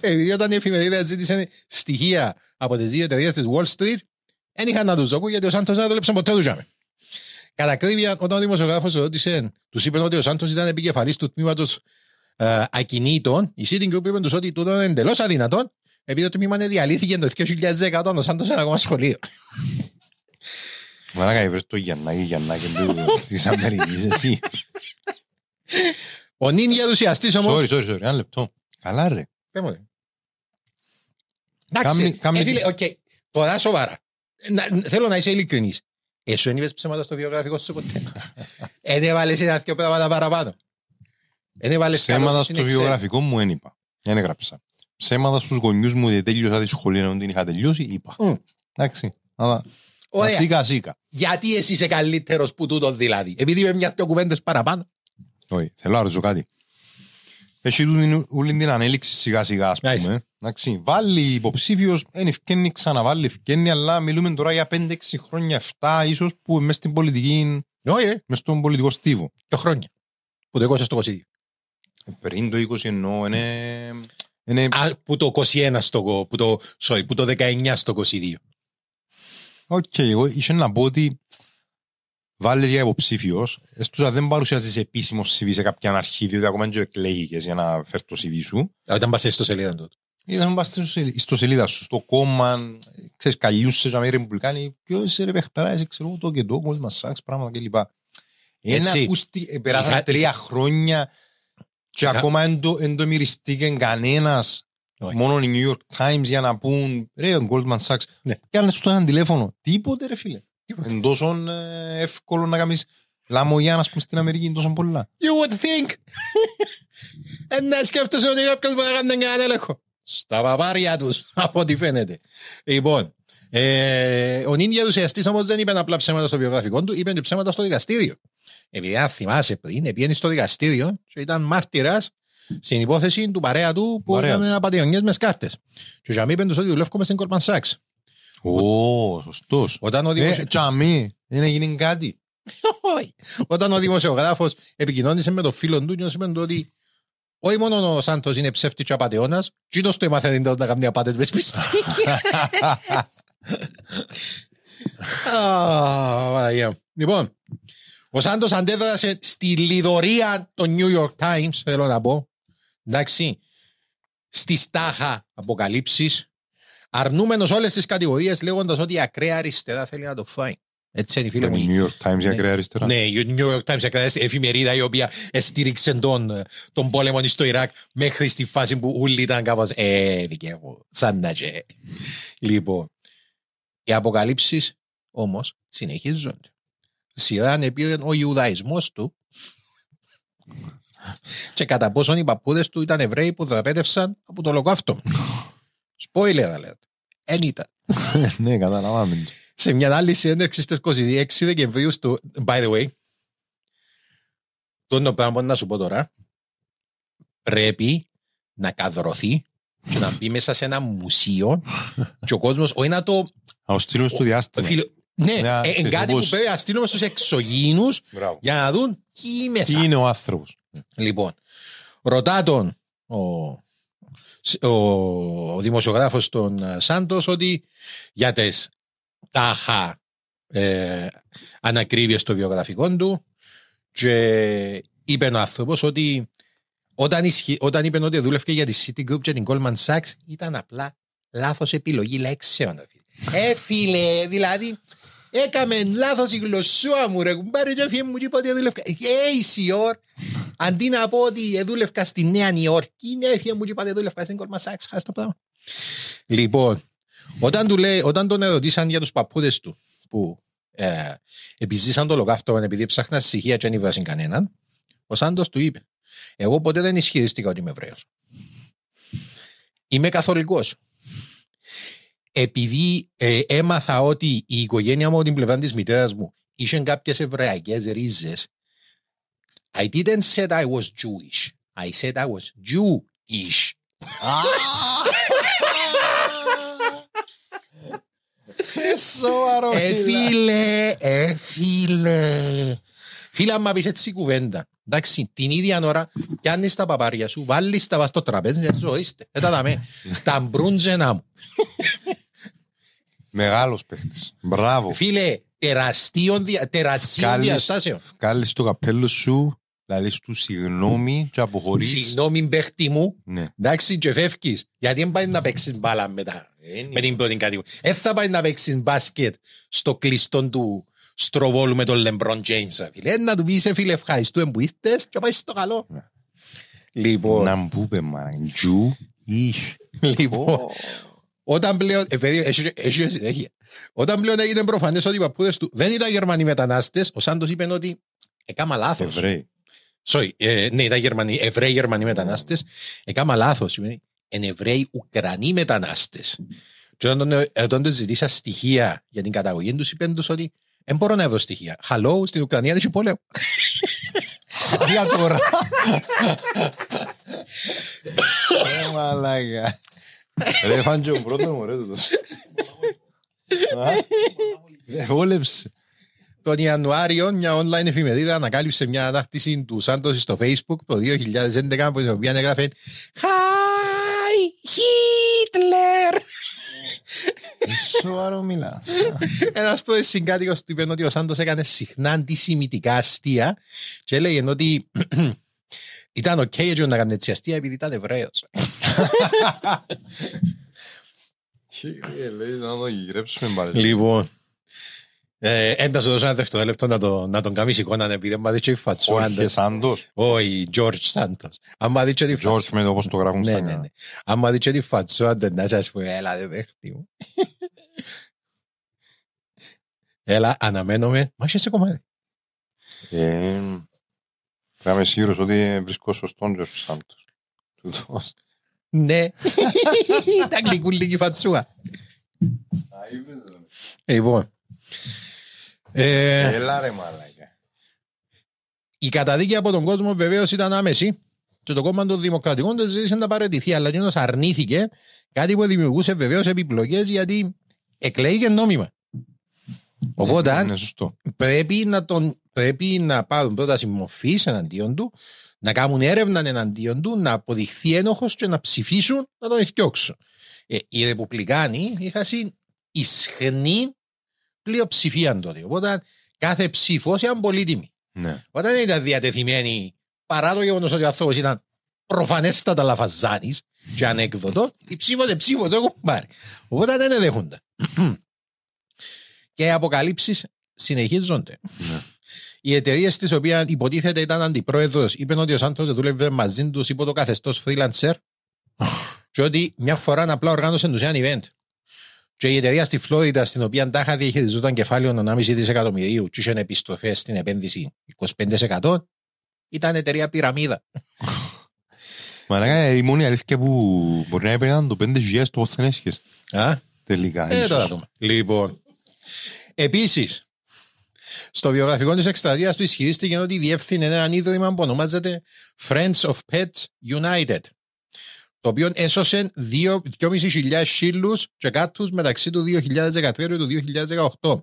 Επειδή όταν η εφημερίδα ζήτησε στοιχεία από τις δύο εταιρείες της Wall Street, δεν είχαν να τους δώκουν γιατί ο Σάντος δεν δούλεψε ποτέ τους τζάμε. Κατά ακρίβεια, όταν ο δημοσιογράφος ρώτησε, τους είπε ότι ο Σάντος ήταν επικεφαλής του τμήματος ε, ακινήτων, η Citigroup είπε τους ότι τούτο είναι εντελώς αδυνατόν, επειδή το τμήμα διαλύθηκε το 2010 όταν ο Σάντος ήταν ακόμα σχολείο. Μαλάκα, βρες το Γιαννάκη, Γιαννάκη του- της Αμερικής, εσύ. Ο νυν γερουσιαστής όμως... Sorry, sorry, sorry, ένα λεπτό. Καλά ρε. Πες μου, ρε. Εντάξει, Κάμνη- κάμνη- ε, φίλε, οκ, τώρα σοβαρά. Να- θέλω να είσαι ειλικρινής. Εσύ δεν είπες ψέματα στο βιογραφικό σου ποτέ; Δεν έβαλες ένα δυο πράγματα παραπάνω. Δεν έβαλες Ψέματα καλό στο στην Excel. βιογραφικό μου δεν είπα. Δεν έγραψα. Ψέματα στους γονιούς μου ότι τέλειωσα τη σχολή ενώ την είχα τελειώσει, είπα. Μμ. Εντάξει. Αλλά Ωραία. σίκα σίκα. Γιατί εσύ είσαι καλύτερος που τούτος δηλαδή; Επειδή είμαι μια δυο κουβέντες παραπάνω. Όχι, θέλω να ρωτήσω κάτι. Έχει τούτη όλη την ανέλυξη σιγά σιγά, ας Nice. πούμε. Εντάξει, βάλει υποψήφιος, δεν ευκαινεί, ξαναβάλει ευκαινεί, αλλά μιλούμε τώρα για 5-6 χρόνια, 7 ίσως, που μες στην πολιτική, Όχι, ε, μες στον πολιτικό στίβο. δυο χρόνια. Που το 20 στο 22. Πριν το 20 εννοώ, είναι... είναι Α, που το 21 στο, που το, sorry, που το 19 στο 22. Οκ, εγώ ήθελα να πω ότι βάλεις για υποψήφιος, έστω αν δεν παρουσιάζεις επισήμως CV σε κάποια αρχή, διότι ακόμα δεν εκλέγηκες για να φέρεις το CV σου, Όταν πας στο σελίδα του. Ήταν να πας στο σελί- στο σελίδα σου, στο κόμμα, ξέρεις, καλιούσες με Ρεπουμπλικάνοι, ποιος είσαι ρε παιχταράς, είσαι ξέρω το και το, Goldman Sachs, πράγματα κλπ. Ένα Έτσι. ακούστη, ε, περάσαν Είχα- τρία χρόνια και Είχα- ακόμα δεν το- δεν το μυριστήκε κανένας Όχι. μόνο οι New York Times για να πούν ρε ο Goldman Sachs Ναι. και αν στο έναν τηλέφωνο τίποτε ρε φίλε Τίποτε. είναι τόσο ε, εύκολο να κάνεις λαμογιά να πούμε στην Αμερική είναι τόσο πολλά You would think. Εν να σκέφτεσαι ότι κάποιος μπορεί να κάνει έναν έλεγχο. Στα παπάρια τους, από ό,τι φαίνεται. Λοιπόν, ε, ο νυν γερουσιαστής όμως δεν είπε απλά ψέματα στο βιογραφικό του, είπε και ψέματα στο δικαστήριο. Επειδή αν θυμάσαι πριν, πήγαινε στο δικαστήριο και ήταν μάρτυρας στην υπόθεση του παρέα του που Παρέα. ήταν απαταιωνιές μες σκάρτες. Και για μí είπε τους ότι δουλεύουμε στην Goldman Sachs. Ω, σωστός Όταν ο, ε, δημοσιο... τσαμί δεν έγινε κάτι Όχι. Όταν ο δημοσιογράφος επικοινώνησε με τον φίλο του και είπε του ότι όχι μόνο ο Σάντος είναι ψεύτης και απατεώνας, και το έμαθε δεν να κάνει απάτες με σπιστική. Α, Παναγία μου. Λοιπόν, ο Σάντος αντέδρασε στη λιδωρία των New York Times, θέλω να πω, εντάξει, στη στάχα αποκαλύψεις, αρνούμενος όλες τις κατηγορίες λέγοντας ότι η ακραία αριστερά θέλει να το φάει. Έτσι είναι οι φίλοι με μου. New York Times για Ναι. ακραία αριστερά Ναι, η New York Times έκανε εφημερίδα η οποία στήριξε τον, τον πόλεμο στο Ιράκ μέχρι στη φάση που όλοι ήταν κάπως ε, δικαί μου, σαν να και. Λοιπόν, οι αποκαλύψεις όμως συνεχίζονται. Σειρά επήρε ο Ιουδαϊσμός του και κατά πόσον οι παππούδες του ήταν Εβραίοι που δραπέτευσαν από το ολοκαύτωμα. Spoiler alert. Εν ήταν ναι καταλαβαίνω σε μια άλλη συνέντευξη στις 26 Δεκεμβρίου στο, by the way, το πράγμα που να σου πω τώρα, πρέπει να καδρωθεί και να μπει μέσα σε ένα μουσείο και ο κόσμος, όχι να το... να το στείλουμε στο διάστημα. Φίλο, ναι, Ναι, ε, ε, ξέρεις, κάτι που όπως- πρέπει να στείλουμε στους εξωγήινους Μπράβο. για να δουν τι είμαι τι είναι ο άνθρωπος. Λοιπόν, ρωτά τον ο, ο, ο δημοσιογράφος των ε, Σάντος ότι για τις τάχα ε, ανακρίβειες στο βιογραφικό του και είπε ο άνθρωπος ότι όταν, ισχυ, όταν είπε ότι δούλευε για τη Citigroup και την Goldman Sachs ήταν απλά λάθος επιλογή λέξεων. ρε φίλε. Ε, φίλε, δηλαδή έκαμε λάθος η γλωσσούα μου ρε κουμπάρι και έφυγε μου και είπε ότι δούλευκα. Ε, Ισιόρ, αντί να πω ότι δούλευκα στη Νέα Νιόρκη, ναι, έφυγε μου και είπε ότι δούλευκα στην Goldman Sachs. Χάσε το πράγμα. Λοιπόν, όταν, του λέει, όταν τον ερωτήσαν για τους παππούδες του που ε, επιζήσαν το ολοκαύτωμα επειδή ψάχναν στοιχεία και δεν ήβρασαν κανέναν, ο Σάντος του είπε εγώ ποτέ δεν ισχυρίστηκα ότι είμαι Εβραίος. Είμαι καθολικός. Επειδή ε, έμαθα ότι η οικογένεια μου από την πλευρά της μητέρας μου είχε κάποιες εβραϊκές ρίζες I didn't say I was Jewish. I said I was Ις. Σοβαρό. Ε, φίλε, ε, φίλε. Φίλε, άμα πεις έτσι κουβέντα. Εντάξει, την ίδια ώρα πιάνεις τα παπάρια σου, βάλεις τα βάς στο τραπέζι και ζωήστε. Ε, τα δαμε. Τα μπρούντζενα μου. Μεγάλος παίχτης. Μπράβο. Φίλε, τεραστίων, δια- τερατσίων Κάλεις- διαστάσεων. Κάλεις το καπέλο σου, λαλείς του συγγνώμη και αποχωρείς. Συγγνώμη παίχτη μου, Ναι. εντάξει και φεύγεις. Γιατί δεν πάει να παίξεις μπάλα μετά. Με την πρώτη κατηγορία. Δεν θα πάει να παίξεις μπάσκετ στο κλειστό του στροβόλου με τον Λεμπρόν Τζέιμς. Φίλε, να του πεις, «Ε, φίλε, ευχαριστούμε που ήρθες και πάει στο καλό. Ναι. Λοιπόν, Να μου πούμε, μάνα. Τζου, ίσ. λοιπόν, όταν πλέον, ε, παιδί, έχει- έχει συνέχεια. Όταν πλέον έγινε προφανές ότι οι παππούδες του δεν ήταν Γερμανοί μετανάστες, ο Σάντος είπε ότι έκαμα λάθος. Εβραίοι. Sorry, ε, ναι, ήταν Γερμανοί, Εβραίοι Γερμανοί μετανάστες. Έκανα λάθος. Σημαίνει εν Εβραίοι Ουκρανοί μετανάστες. Και όταν, τον- ε, όταν τους ζητήσα στοιχεία για την καταγωγή τους, είπαν τους ότι δεν μπορώ να βρω στοιχεία. Χαλό, στην Ουκρανία δεν έχει πόλεμο. Για τώρα. Ε, μαλάκα. Ρε, φάντζο, πρώτος μου, ρε, τούτος. Α, Δεν βόλεψε. Τον Ιανουάριο, μια online εφημερίδα ανακάλυψε μια ανάκτηση του Σάντο στο Facebook το 2011, που η οποία έγραφε Hi Hitler! Ε, Σοβαρό μιλά. Ένας πρώτο συγκάτοικος του είπε ότι ο Σάντος έκανε συχνά αντισημιτικά αστεία και έλεγε ότι ήταν οκ έτσι να κάνει έτσι αστεία επειδή ήταν Εβραίος. Κύριε, λέει, να το γυρέψουμε πάλι. λοιπόν. Ε, Έντα σου δώσω ένα δευτερόλεπτο να, το, να τον κάνεις εικόνα επειδή δεν μ' δείξει η Jorge φατσουάντας. Santos. Όχι, George Santos. Αν μ' δείξει τη George φατσουάντα. με το πώς το γράφουν Ναι, στα ναι, νέα. ναι. Αν μ' δείξει τη φατσουάντα να σας πω, έλα δε παίχτη μου. Έλα, αναμένομαι. Μα είσαι σε κομμάτι. Ε, Πρέπει να είμαι σίγουρος ότι βρίσκω σωστόν George Santos. Τούτος. Ναι. Τα γλυκούλικη φατσούα. Λοιπόν. Ε, Έλα ρε μαλάκα. η καταδίκη από τον κόσμο βεβαίως ήταν άμεση και το κόμμα των Δημοκρατικών δεν ζήτησε να παραιτηθεί, αλλά εκείνος αρνήθηκε κάτι που δημιουργούσε βεβαίως επιπλοκές γιατί εκλέγηκε νόμιμα. Οπότε Είναι σωστό. πρέπει να, τον, πρέπει να πάρουν πρόταση μορφή εναντίον του, να κάνουν έρευνα εναντίον του, να αποδειχθεί ένοχος και να ψηφίσουν να τον εθιώξουν. Ε, οι Ρεπουμπλικάνοι είχαν ισχνή πλειοψηφία τότε. Οπότε κάθε ψήφος ήταν πολύτιμη. Ναι. Όταν δεν ήταν διατεθειμένοι, παρά το γεγονός ότι ο άνθρωπο ήταν προφανέστατα λαφαζάνης και ανέκδοτο, η ψήφος δεν ψήφος, το έχουν πάρει. Οπότε δεν δέχονται. και οι αποκαλύψεις συνεχίζονται. Ναι. Οι εταιρείες τη οποία υποτίθεται ήταν αντιπρόεδρος είπαν ότι ο Σάντος δεν δούλευε μαζί τους υπό το καθεστώς freelancer και ότι μια φορά απλά οργάνωσε τους ένα event. Και η εταιρεία στη Φλόριντα, στην οποία τάχα διαχειριζόταν κεφάλαιο 1,5 δισεκατομμυρίου και είχε επιστροφές στην επένδυση 25%, ήταν εταιρεία πυραμίδα. Μαλάκα, η μόνη αλήθεια που μπορεί να έπαιρναν το 5.000 το πώς δεν έσχες. Α, Τελικά. ε, ίσως. τώρα δούμε. Λοιπόν, επίσης, στο βιογραφικό της εκστρατείας του ισχυρίστηκε ότι διεύθυνε ένα ίδρυμα που ονομάζεται Friends of Pets United, το οποίο έσωσε 2.500 σύλλους και κάτους μεταξύ του 2013 και του 2018.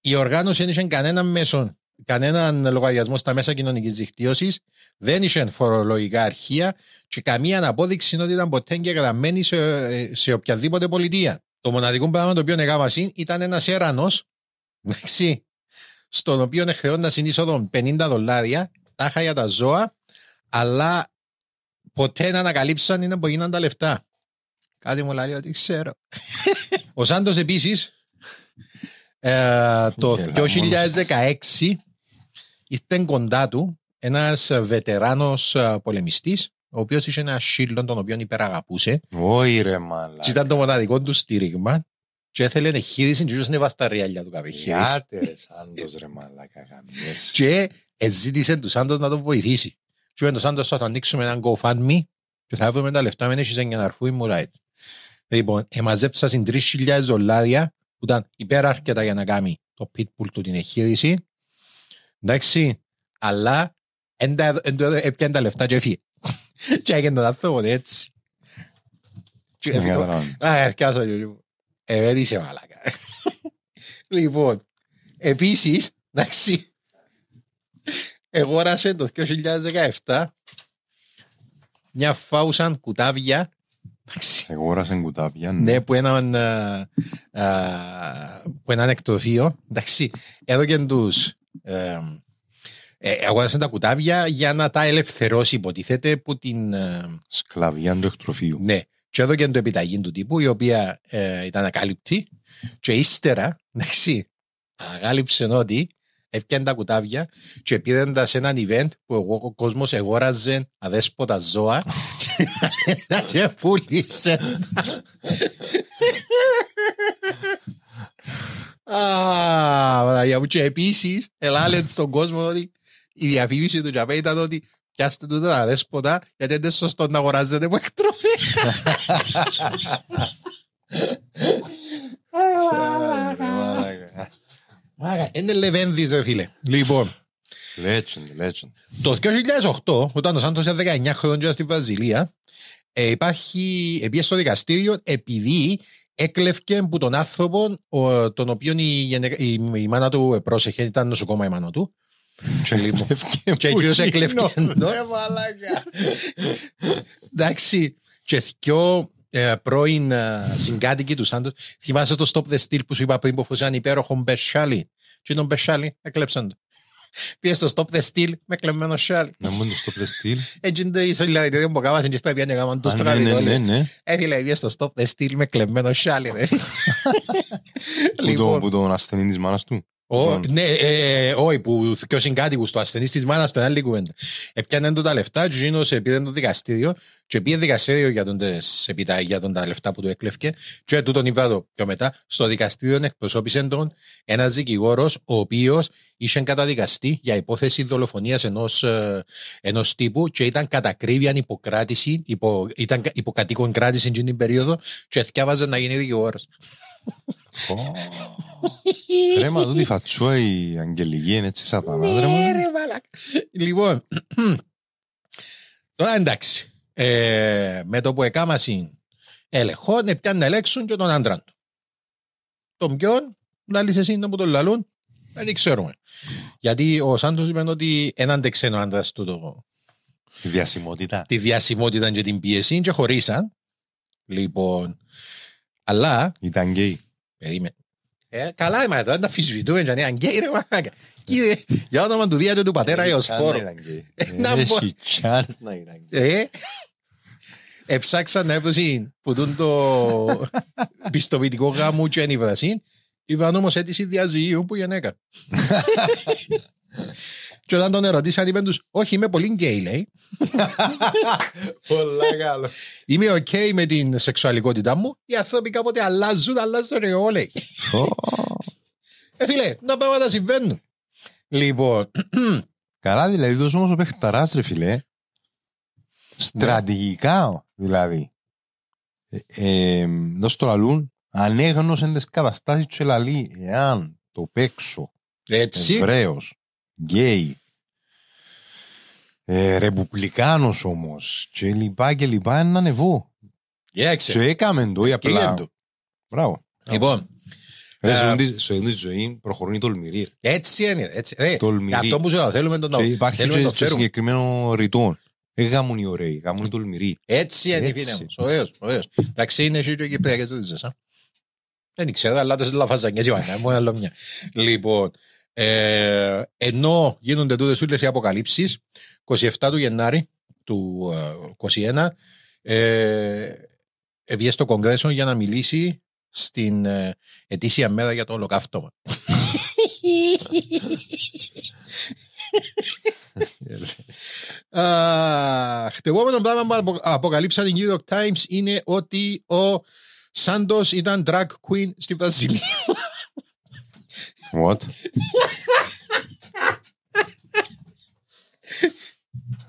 Η οργάνωση δεν είχε κανέναν μέσο, κανέναν λογαριασμό στα μέσα κοινωνικής δικτύωσης, δεν είχε φορολογικά αρχεία και καμία απόδειξη ότι ήταν ποτέ εγγεγραμμένη σε, σε οποιαδήποτε πολιτεία. Το μοναδικό πράγμα το οποίο έκανα ήταν ένας έρανος, εντάξει, στον οποίο χρεώντα συνείσοδο 50 δολάρια, τάχα για τα ζώα, αλλά ποτέ δεν ανακαλύψαν είναι που γίναν τα λεφτά. Κάτι μου λέει ότι ξέρω. Ο Σάντος επίσης ε, το Γελάς, 2016 ήρθε κοντά του ένας βετεράνος πολεμιστής, ο οποίος είχε ένα σύλλο τον οποίο υπεραγαπούσε, Όχι ρε και μαλάκα. ήταν το μοναδικό του στήριγμα, και ήθελε εγχείρηση, και ούσαν βάστα τα ριάλια του κάποια εγχείρηση. Γιάτε ρε Σάντος ρε μαλάκα. γαμιέσαι. Και ζήτησε του Σάντος να τον βοηθήσει. Και είπε το Σάντο θα το ανοίξουμε έναν GoFundMe και θα βρούμε τα λεφτά με έχεις για να αρφού η μουράιτ. Λοιπόν, εμαζέψα συν 3.000 δολάρια που ήταν υπεραρκετά για να κάνει το pitbull του την εγχείρηση. Εντάξει, αλλά εν τα- εν το έπιανε τα λεφτά και έφυγε. Και έγινε τον άνθρωπο έτσι. Και Δεν έφυγε- καταλαβαίνω. Α, έφτιασα λίγο. Ε, δεν είσαι μαλάκα. Λοιπόν, επίσης, εντάξει, εγόρασε το 2017 μια φάουσαν κουτάβια εντάξει, Εγόρασε κουτάπια. ναι, που έναν, α, α, που έναν εκτροφείο. Εντάξει, έδωκε τους ε, ε, αγόρασε τα κουτάβια για να τα ελευθερώσει υποτίθεται που την ε, Σκλαβιά του εκτροφείου. ναι, και έδωκε το επιταγή του τύπου η οποία ε, ήταν ακάλυπτη και ύστερα εντάξει, ανακάλυψε ότι έπιανε τα κουτάβια και πήραν τα σε έναν event που εγώ, ο κόσμος εγόραζε αδέσποτα ζώα και- και πούλησε Α, Παναγία μου. Και επίσης ελάλε στον κόσμο ότι η διαφήμιση του Τζαπέ ήταν ότι πιάστε τούτα τα δέσποτα γιατί δεν είναι σωστό να αγοράζετε που εκτροφή. Μάγα, Είναι λεβένδης ρε φίλε. Λοιπόν, Legend, legend. το 2008, όταν ο Σάντος ήταν 19 χρόνια στη Βραζιλία, ε, υπάρχει, επίε στο δικαστήριο επειδή έκλευκε που τον άνθρωπο ο, τον οποίο η, γενε- η, η μάνα του πρόσεχε, ήταν νοσοκόμα η μάνα του. Λοιπόν, Και εκείνος έκλευκε. το, ε, μαλάκα. Εντάξει, και δυο ε, πρώην ε, συγκάτοικοι του Σάντος, θυμάσαι το Stop the Steal που σου είπα πριν που φωσιάν υπέροχο Μπεσάλι. Και τον Μπεσάλι έκλεψαν το. Πήγε στο Stop the Steal με κλεμμένο σάλι. Να μην το στο πλεστήλ. Έτσι είναι το ισολιλαριτήριο που κάβασαν και στα πιάνε γάμαν το Ναι, ναι, ναι, στραβιτόλι. ναι. Έφυλε, πήγε στο Stop the Steal με κλεμμένο σάλι. ρε. Που το- Λοιπόν, Που τον ασθενή της μάνας του. Ο- ναι, ε, ε, όχι, που και ο συγκάτοικος του ασθενής της μάνας του, άλλη κουβέντα. Έπιανε του τα λεφτά, και εκείνος πήγε το δικαστήριο και πήγε δικαστήριο για τον, τες επιτά- για τον τα λεφτά που του έκλευκε και τούτον είπα το πιο μετά, στο δικαστήριο εκπροσώπησε τον ένας δικηγόρος ο οποίος είχε καταδικαστεί για υπόθεση δολοφονίας ενός, ε, ενός τύπου και ήταν κατακρίβεια υποκράτηση, υπο, ήταν κα- υποκατοίκον κράτηση εκείνη την περίοδο και θυκιάβαζε να γίνει δικηγόρος. Ρε μα τούτη φατσούα η Αγγελική είναι έτσι σατανά. ρε, Ναι, μα. ρε, μαλάκα. Λοιπόν, τώρα εντάξει. Ε, με το που εκάμασιν έλεγχον, επήαν να ελέγξουν και τον άντρα του. Τον ποιον, λαλείς εσύ να μου τον λαλούν, δεν ξέρουμε. Γιατί ο Σάντος είπε ότι δεν άντεξε ο άντρας του το, Η διασημότητα. τη διασημότητα και την πίεση και χωρίσαν. Λοιπόν, αλλά Ήταν γκέι. Περίμενε. Ε, καλά, μα τώρα να αφισβητούμε και να είναι γκέι ρε μαλάκα. Κύριε, για όνομα του Δία και του πατέρα έως φόρο. Να πω. Έχει chance να ήταν γκέι. Ε, Εψάξαν να έπαιζε που τούν το πιστοποιητικό γάμου και ανήβραση. Είπαν όμως αίτηση διαζυγίου που γενέκα. Και όταν τον ερωτήσαν είπαν τους, όχι είμαι πολύ γκέι λέει. Πολλά καλό. Είμαι οκ με την σεξουαλικότητά μου. Οι άνθρωποι κάποτε αλλάζουν, αλλάζουν ρε εγώ λέει. Ε φίλε, να πράγματα συμβαίνουν. Λοιπόν, Καλά δηλαδή τόσο όμως ο παιχταράς ρε φίλε. Στρατηγικά δηλαδή. Ε, ε, Δώσ' το λαλούν ανέγνωσαν τις καταστάσεις και λαλεί εάν το παίξω έτσι. Εβραίος, γκέι, ε, ρεπουμπλικάνος όμως και λοιπά και λοιπά είναι ανεβώ. Και Κοίταξε. έκαμε το ή Κύριε απλά. του. Μπράβο. Λοιπόν, Ρε, Ε, σε αυτή τη- σε αυτή τη ζωή προχωρούν οι τολμηροί. έτσι είναι. Έτσι. Ε, Τολμηροί. αυτό που σου λέω, θέλουμε τον Και υπάρχει θέλουμε να και το σε ξέρουμε. συγκεκριμένο ρητό. Δεν γάμουν οι ωραίοι, γάμουν οι τολμηροί. Έτσι είναι, Έτσι. φίλε μου. Ωραίος, ωραίος. Εντάξει, είναι εσύ και οι Κυπριακές ζήτησες, α. Δεν ξέρω, αλλά το λαφαζανιές είπαν, μόνο άλλο μια. Λοιπόν, ε, ενώ γίνονται τούτες όλες οι αποκαλύψεις, 27 του Γενάρη του ε, 21, ε, πήγε στο Κογκρέσο για να μιλήσει στην ε, ετήσια μέρα για το ολοκαύτωμα. Αχ, Το επόμενο πράγμα που απο- αποκαλύψαν οι New York Times είναι ότι ο Σάντος ήταν drag queen στη Βραζιλία. What?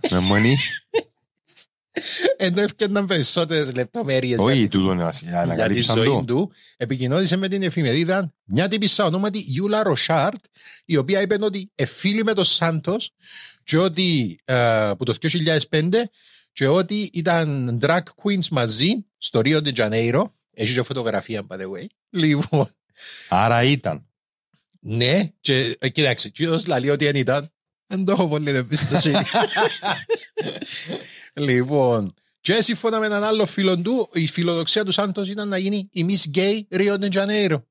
Με μονή. Ενώ έφτιαναν περισσότερες λεπτομέρειες Όχι, τούτο είναι για τη ανακαλύψαν ζωή το. του, επικοινώνησε με την εφημερίδα μια τύπησα ονόματι Ιούλα Ροσάρτ, η οποία είπε ότι εφίλη με τον Σάντος και ότι ε, που το 2005 και ότι ήταν drag queens μαζί στο Rio de Janeiro. Έχει και φωτογραφία, by the way. Λοιπόν, Άρα ήταν. Ναι, και ε, κοίταξε, και ο λέει ότι δεν ήταν. Δεν το έχω πολύ εμπιστοσύνη. λοιπόν, και σύμφωνα με έναν άλλο φίλο του, η φιλοδοξία του Σάντος ήταν να γίνει η Miss Gay Rio de Janeiro.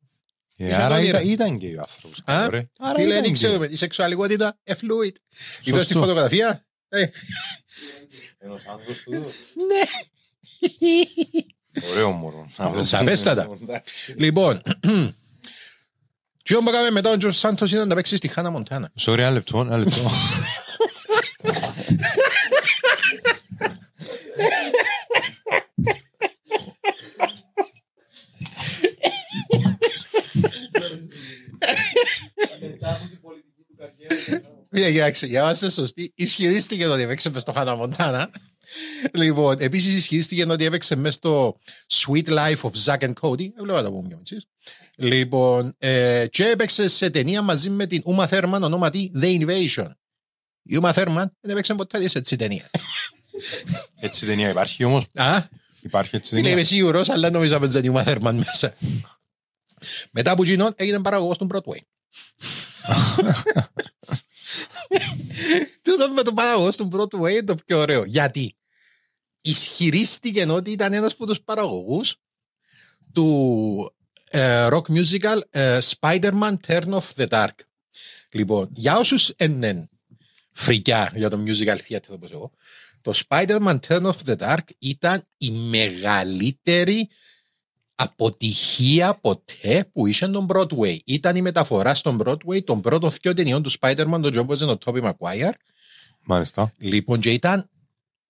Ε, Είχε Άρα το όνειρο. ήταν, ήταν και ο άνθρωπος. Α, Ωραία. Άρα Φίλε, ήταν δεν και. ξέρουμε. Η σεξουαλικότητα ε, fluid. Είδες τη Σωστό. φωτογραφία; Ε, Ναι. Ωραίο μωρό. Σαφέστατα. Λοιπόν, τι όμως κάναμε μετά ο Τζορς Σάντος ήταν να παίξει στη Χάνα Μοντάνα. Sorry, ένα λεπτό, ένα λεπτό. Μία κοιτάξτε, για να είμαστε σωστοί, ισχυρίστηκε ότι έπαιξε μες στο Χάνα Μοντάνα. Λοιπόν, επίσης ισχυρίστηκε ότι έπαιξε μες στο Sweet Life of Zack and Cody. Έβλεπα τα πούμε μητσής. Λοιπόν, ε, και έπαιξε σε ταινία μαζί με την Uma Thurman ονόματι The Invasion. Η Uma Thurman δεν έπαιξε ποτέ σε έτσι ταινία. Έτσι ταινία υπάρχει όμως. Α, Υπάρχει έτσι δεν είμαι ταινία. σίγουρος, αλλά νομίζω ότι δεν η Uma Thurman μέσα. Μετά από εκείνον έγινε παραγωγός του Broadway. Τούτο με τον παραγωγός του Broadway είναι το πιο ωραίο. Γιατί; Ισχυρίστηκε ότι ήταν ένας από τους παραγωγούς του ε, rock musical ε, Spider-Man Turn of the Dark. Λοιπόν, για όσους είναι φρικιά για το musical theater όπως εγώ, το Spider-Man Turn of the Dark ήταν η μεγαλύτερη αποτυχία ποτέ που είχε τον Broadway. Ήταν η μεταφορά στον Broadway των πρώτων δύο ταινιών του Spider-Man, τον John Boyce και τον Tobey Maguire. Μάλιστα. Λοιπόν, και ήταν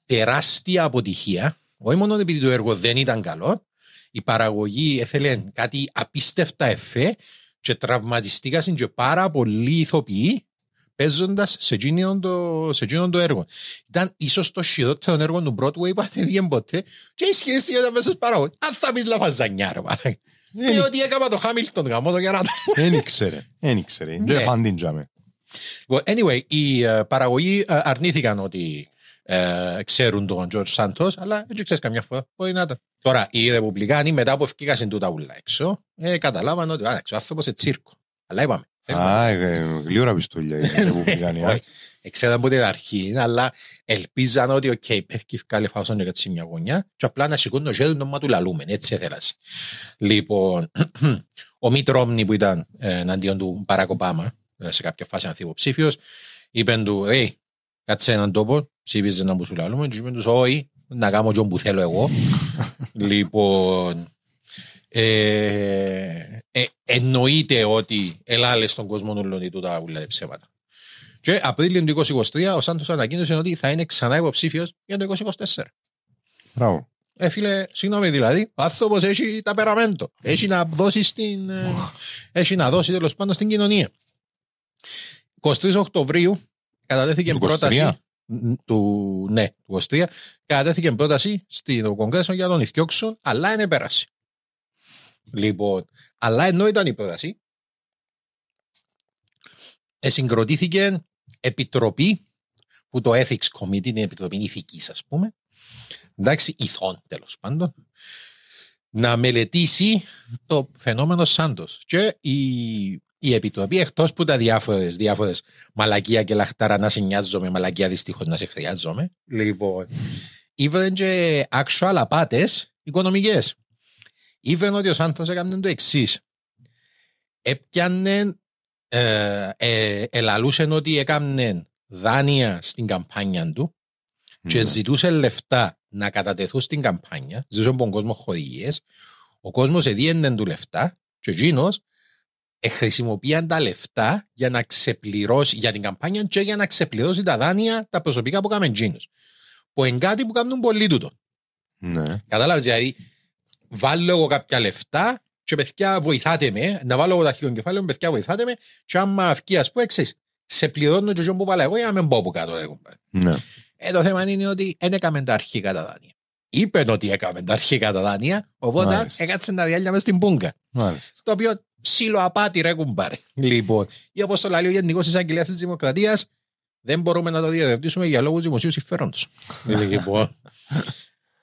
τεράστια αποτυχία. Όχι μόνο επειδή το έργο δεν ήταν καλό, η παραγωγή έθελε κάτι απίστευτα εφέ και τραυματιστήκαν και πάρα πολλοί ηθοποιοί παίζοντας σε εκείνον το, σε εκείνον το έργο. Ήταν ίσως το χειρότερο έργο του Broadway που δεν ποτέ και ισχυρίστηκε ότι μέσα στους παραγωγούς. Αν θα πεις λαφαζανιά ρε μάνα. Και ότι έκανα το Χάμιλτον γάμο το γεράτο. Δεν ήξερε. Δεν ήξερε. Ναι. Δεν φαντίντζαμε. Well, anyway, οι ε, παραγωγοί ε, αρνήθηκαν ότι ε, ξέρουν τον George Santos, αλλά δεν ξέρεις καμιά φορά. Μπορεί να ήταν. Τώρα, οι Ρεπουμπλικάνοι μετά από εφκήκασιν τούτα ούλα έξω, ε, καταλάβαν ότι «Α, ο άνθρωπος είναι τσίρκο. Αλλά είπαμε. Α, ε, γλήορα πιστόλια οι Ρεπουμπλικάνοι. α. Όχι. Ξέραν από την αρχή, αλλά ελπίζαν ότι οκ, πέφτει καλή φάουσαν και κάτσει μια γωνιά και απλά να σηκώνουν το χέρι του μα του λαλούμεν, έτσι έθελας. Λοιπόν, ο Μιτ Ρόμνη που ήταν ε, εναντίον του Μπαράκ Ομπάμα, ε, σε κάποια φάση ανθυποψήφιος, είπε του, «Ρε, κάτσε έναν τόπο, ψήφιζε να μου σου λαλούμε», και είπε τους, «Όχι, να κάνω τον που θέλω εγώ». λοιπόν, ε, ε, εννοείται ότι ελάλες στον κόσμο όλων τούτα ούλα τα ψέματα. Και Απρίλιο του 2023 ο Σάντος ανακοίνωσε ότι θα είναι ξανά υποψήφιος για το 2024. Μπράβο. Ε, φίλε, συγγνώμη δηλαδή, ο άνθρωπος έχει ταπεραμέντο. Έχει να δώσει στην, ε, έχει να δώσει τέλος πάντων στην κοινωνία. 23 Οκτωβρίου κατατέθηκε Του 23? πρόταση Ν- του, ναι, του 23, κατατέθηκε πρόταση στο Κογκρέσο για τον Ιθιόξον, αλλά είναι πέραση. Λοιπόν, αλλά ενώ ήταν η πρόταση, εσυγκροτήθηκε επιτροπή που το Ethics Committee είναι η επιτροπή ηθικής ας πούμε εντάξει ηθών τέλος πάντων να μελετήσει το φαινόμενο Σάντος και η, η επιτροπή εκτός που τα διάφορες, διάφορες μαλακία και λαχτάρα να σε νοιάζομαι μαλακία δυστυχώς να σε χρειάζομαι λοιπόν ήβρεν και actual απάτες οικονομικές ήβρεν ότι ο Σάντος έκανε το εξής. έπιανε ε, ε, ελαλούσε ότι έκανε δάνεια στην καμπάνια του και Ναι. ζητούσε λεφτά να κατατεθούν στην καμπάνια, ζητούσε από τον κόσμο χορηγίες. Ο κόσμος εδίαινε του λεφτά και εκείνο χρησιμοποίησαν τα λεφτά για να ξεπληρώσει για την καμπάνια και για να ξεπληρώσει τα δάνεια τα προσωπικά που κάνουν εκείνο. Που είναι κάτι που κάνουν πολλοί τούτο. Ναι. Κατάλαβες δηλαδή, βάλω εγώ κάποια λεφτά και παιδιά βοηθάτε με, να βάλω εγώ τα αρχικό κεφάλαιο, παιδιά βοηθάτε με, και άμα αυκεί, ας πούμε, ξέρεις, σε πληρώνω και εγώ που βάλω εγώ για να μην πω που κάτω. ρε κουμπάρε. Ναι. Ε, το θέμα είναι ότι δεν έκαμε τα αρχικά τα δάνεια. Είπε ότι έκαμε τα αρχικά τα δάνεια, οπότε Μάλιστα. έκατσε τα διάλια μες στην πούγκα. Μάλιστα. Το οποίο ψήλο απάτη ρε κουμπάρε. Λοιπόν, ή όπως το λέει ο Γενικός Εισαγγελέας της Δημοκρατίας, δεν μπορούμε να το διαδευτήσουμε για λόγους δημοσίου συμφέροντος. λοιπόν.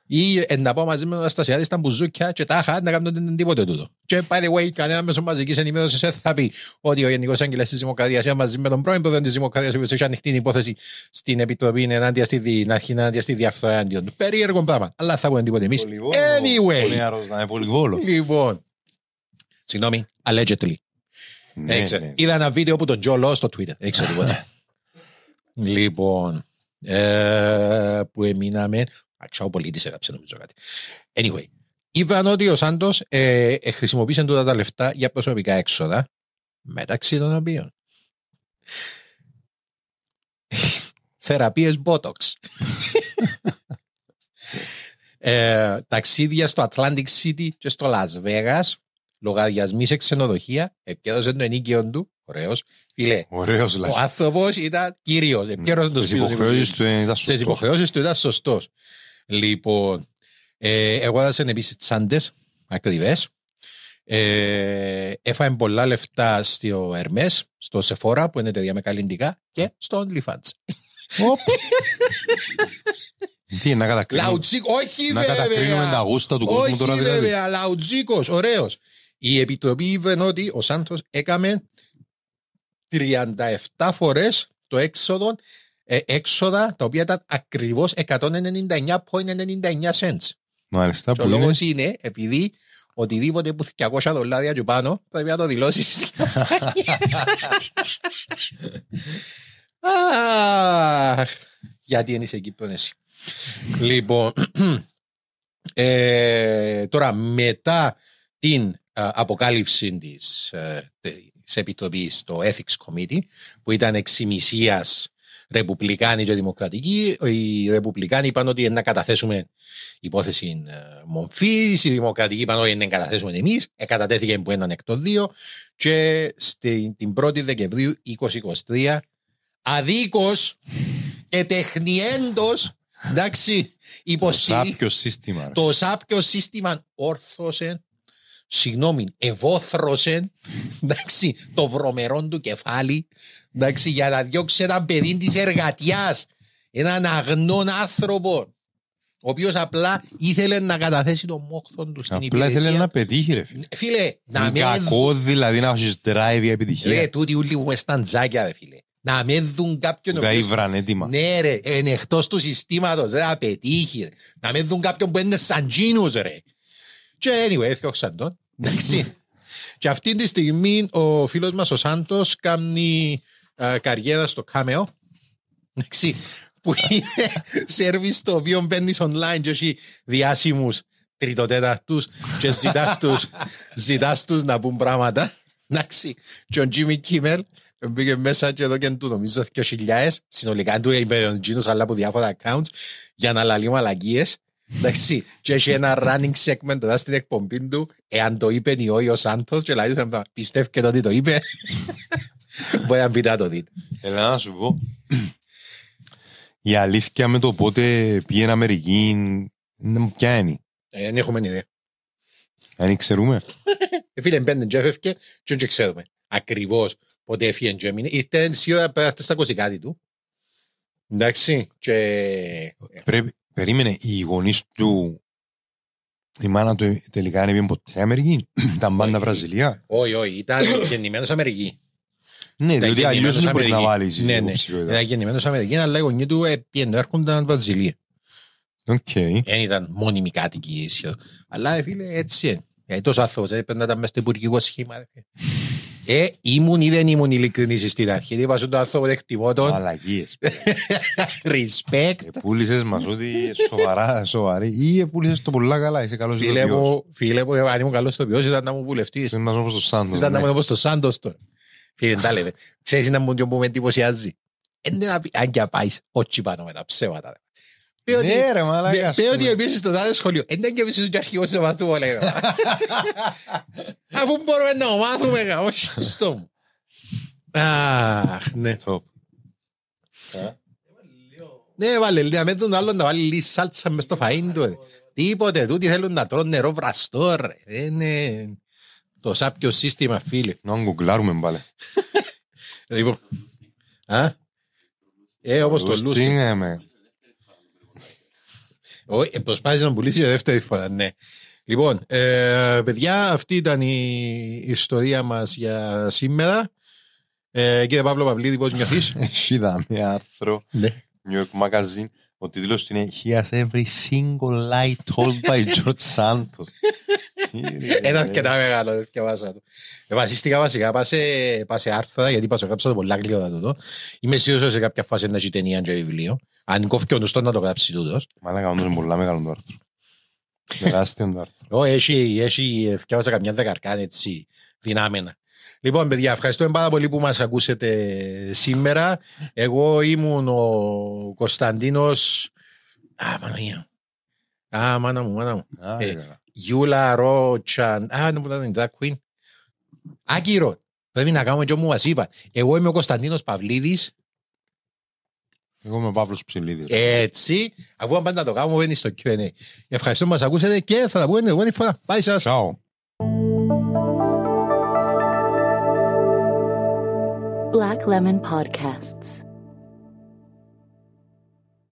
Ή ε, να πάω μαζί με τον Αναστασιάδη στα μπουζούκια και τάχα να κάνουν τίποτε τούτο. Και by the way, κανένας μέσος μαζικής ενημέρωσης δεν θα πει ότι ο Γενικός Άγγελας της Δημοκρατίας μαζί με τον πρώην πρόεδρο της Δημοκρατίας, ο οποίος έχει ανοιχτή την υπόθεση στην Επιτροπή ενάντια στη, δι- να αρχίσει ενάντια στη διαφθορά εναντίον του. Περίεργο πράγμα. Αλλά θα πούμε τίποτε εμείς. Ο Anyway. νεαρός να είναι πολυβόλο. Λοιπόν. Συγγνώμη, allegedly. Ναι, Έξε. ναι. Είδα ένα βίντεο που τον Τζο Λό στο Twitter. Δεν ξέρω τίποτα. λοιπόν. Ε, που εμείναμε. Αξιό πολίτης έγραψε νομίζω κάτι. Anyway. Είπαν ότι ο Σάντος ε, ε, χρησιμοποίησε τούτα τα λεφτά για προσωπικά έξοδα. Μεταξύ των οποίων. Θεραπείες Botox. ε, ταξίδια στο Atlantic City και στο Las Vegas. Λογαριασμοί σε ξενοδοχεία. Επιέδωσε το ενίκαιο του. Ωραίος. Φίλε, Ωραίος ο λάθος. άνθρωπος ήταν κύριος. Στις υποχρεώσεις του ήταν Στις σωστός. υποχρεώσεις του ήταν σωστός. Λοιπόν, ε, εγώ έδωσα επίσης τσάντε ακριβές. Ε, έφαγε πολλά λεφτά στο Hermes, στο Sephora που είναι εταιρεία με καλλιντικά και στο OnlyFans. Οπ. Τι, να κατακρίνουμε, Λαουτζίκο, όχι να κατακρίνουμε τα βέβαια. γούστα του κόσμου Όχι τώρα δηλαδή. βέβαια, λαουτζίκο, ωραίος. Η επιτροπή είπε ότι ο Σάντος έκαμε 37 φορές το έξοδο, ε, έξοδα τα οποία ήταν ακριβώς 199,99 cents. Μάλιστα, Και που ο είναι λόγος είναι επειδή οτιδήποτε που 200 δολάρια και πάνω πρέπει να το δηλώσεις στην καμπάνια. Αχ, Γιατί είναι σε Κύπρο εσύ. Λοιπόν, ε, τώρα μετά την α, αποκάλυψη της, ε, της Επιτροπής στο Ethics Committee που ήταν εξημισίας Ρεπουμπλικάνοι και Δημοκρατικοί, οι Ρεπουμπλικάνοι είπαν ότι είναι να καταθέσουμε υπόθεση ε, μομφή, οι Δημοκρατικοί είπαν ότι είναι να καταθέσουμε εμείς, εκατατέθηκε που έναν εκ των δύο και στην την 1η Δεκεμβρίου 2023 αδίκως και τεχνιέντος εντάξει το υποστηρίζει σάπιο σύστημα. ρε. το σάπιο σύστημα όρθωσε, συγγνώμη, ευόθρωσε, εντάξει, το βρωμερό του κεφάλι, εντάξει, για να διώξει ένα παιδί της εργατιάς, έναν αγνόν άνθρωπο, ο οποίος απλά ήθελε να καταθέσει το μόχθο του στην Απλά υπηρεσία. ήθελε να πετύχει ρε φίλε. Φίλε, να Είναι με κακό δηλαδή να έχεις drive για Ρε, επιτυχία. τούτοι ούλοι που μες στα τζάκια, ρε φίλε. Να με δουν κάποιον... Που ο τα οποίος- ήβραν έτοιμα. Ναι ρε, είναι εκτός του συστήματος, δεν θα πετύχει. ρε. Να με δουν κάποιον που είναι σαν τζίνους ρε. Και anyway, έφτιαξαν τον. Εντάξει. Και αυτή τη στιγμή ο φίλος μας ο Σάντος κάνει α, καριέρα στο Cameo. Εντάξει. Που είναι σερβις το οποίο μπαίνεις online και έχει διάσημους τριτοτέταρτους και ζητάς τους, ζητάς τους να πούν πράγματα. Εντάξει. Και ο Jimmy Kimmel μπήκε μέσα και εδώ και του νομίζω 2.000 συνολικά του είπε ο Τζίνος αλλά από διάφορα accounts για να λαλεί μαλακίες εντάξει και έχει ένα running segment εδώ στην εκπομπή του εάν το είπε ή όχι ο Σάντος και λέει πιστεύετε ότι το είπε μπορεί να πείτε να το δείτε Έλα να σου πω. Η αλήθεια με το πότε πήγαινε Αμερική είναι ποια είναι. Ε, δεν έχουμε ιδέα Αν ξέρουμε. Ε, φίλε μπαίνουν και έφευκε και δεν ξέρουμε ακριβώς πότε έφυγε και έμεινε ήρθε σίγουρα πέρατε στα κοσικάτη του εντάξει και Πρέπει, περίμενε, οι γονείς του, η μάνα του τελικά είναι πήγαινε ποτέ Αμερική. Ήταν πάντα Όχι. Βραζιλία. όχι όχι ήταν γεννημένος Αμερική Ναι, Ήταν διότι αλλιώς γεννημένος δεν μπορεί να Αμερική. βάλεις Ναι, ναι. υποψηφιότητα. Ήταν γεννημένος στην Αμερική, αλλά οι γονείς του ε, πήγαινε, έρχονταν Βραζιλία. Οκ. Δεν ήταν μόνιμοι κάτοικοι ίσιο. Αλλά ε, φίλε, έτσι είναι. Γιατί τόσο άνθρωπος ε, έπαιρνε να ήταν μες στο υπουργικό σχήμα. Ρε, φίλε. Ε, ήμουν ή δεν ήμουν ειλικρινής στην αρχή. Γιατί είπα στον άνθρωπο δεν εκτιμώ τον. Μαλακίες. Respect. Επούλησες μας ότι σοβαρά, σοβαρή. Ή επούλησες το πολλά καλά, είσαι καλός Φίλε ηθοποιός. μου, φίλε μου, αν ήμουν καλός στο ποιός ήταν να μου βουλευτής. Είσαι ένας όπως το Σάντος. Ήταν να ναι. μου όπως το Σάντος τώρα. Φίλε, τα λέμε. Ξέρεις να μου που με εντυπωσιάζει. Είναι να πει, αν και πάεις, όχι πάνω με τα ψέματα. Ρε. Πει ότι- Ναι ρε μαλάκα. ας Πει ότι πούμε. επίσης στο τάδε σχολείο. Δεν ήταν και επίσης και αρχηγός σε μας του λέει. Αφού μπορούμε να το μάθουμε, γα, όχι στο μου. Αχ, ναι. Top. Ναι, βάλε, λέει, με τον άλλον να βάλει λίγη σάλτσα μες στο φαΐν του. ρε. Τίποτε, τούτοι θέλουν να τρώνε νερό βραστό, ρε. Είναι το σάπιο σύστημα, φίλε. Να γκουγκλάρουμε πάλι. Λοιπόν, α, Ε, όπως το Λούστινγκ, Λούστινγκ. ε, με. Όχι, ε, προσπάθησε να πουλήσει για δεύτερη φορά, ναι. Λοιπόν, ε, παιδιά, αυτή ήταν η ιστορία μας για σήμερα. Ε, κύριε Παύλο Παυλίδη, πώς νιώθεις; Έχει δα μια άρθρο, ναι. New York Magazine, ο τίτλος του είναι He has every single lie told by George Santos. Ένα αρκετά μεγάλο, δεν διαβάσα το. Ε, Βασίστηκα βασικά, πά σε, πά σε άρθρα, γιατί πά σε γράψα το πολλά γλυότα τούτο. Είμαι σίγουρος ότι σε κάποια φάση να έχει ταινία και βιβλίο. Αν κόφει και ο νουστός να το γράψει τούτος. Μαλάκα, όντως είναι πολλά μεγάλο το άρθρο. Τεράστιο το άρθρο. Ω, έχει, έχει, διάβασα καμιά δεκαρκάν έτσι, δυνάμενα. Λοιπόν, παιδιά, ευχαριστούμε πάρα πολύ που μας ακούσετε σήμερα. Εγώ ήμουν ο Κωνσταντίνος... Α, Παναγία. Α, μάνα μου, μάνα μου. Α, Ε, καλά. Γιούλα Ρότσαν. Α, δεν μπορούσα να είναι drag queen. Άκυρο. Πρέπει να κάνουμε και μου μας είπα. Εγώ είμαι ο Κωνσταντίνος Παυλίδης. Εγώ είμαι ο Παύλος Ψηλίδης. Έτσι. Αφού αν πάντα να το κάνουμε, μπαίνει στο Q&A. Ευχαριστώ που μας ακούσατε και θα τα πούμε την επόμενη φορά. Bye σας. Ciao. Black Lemon Podcasts.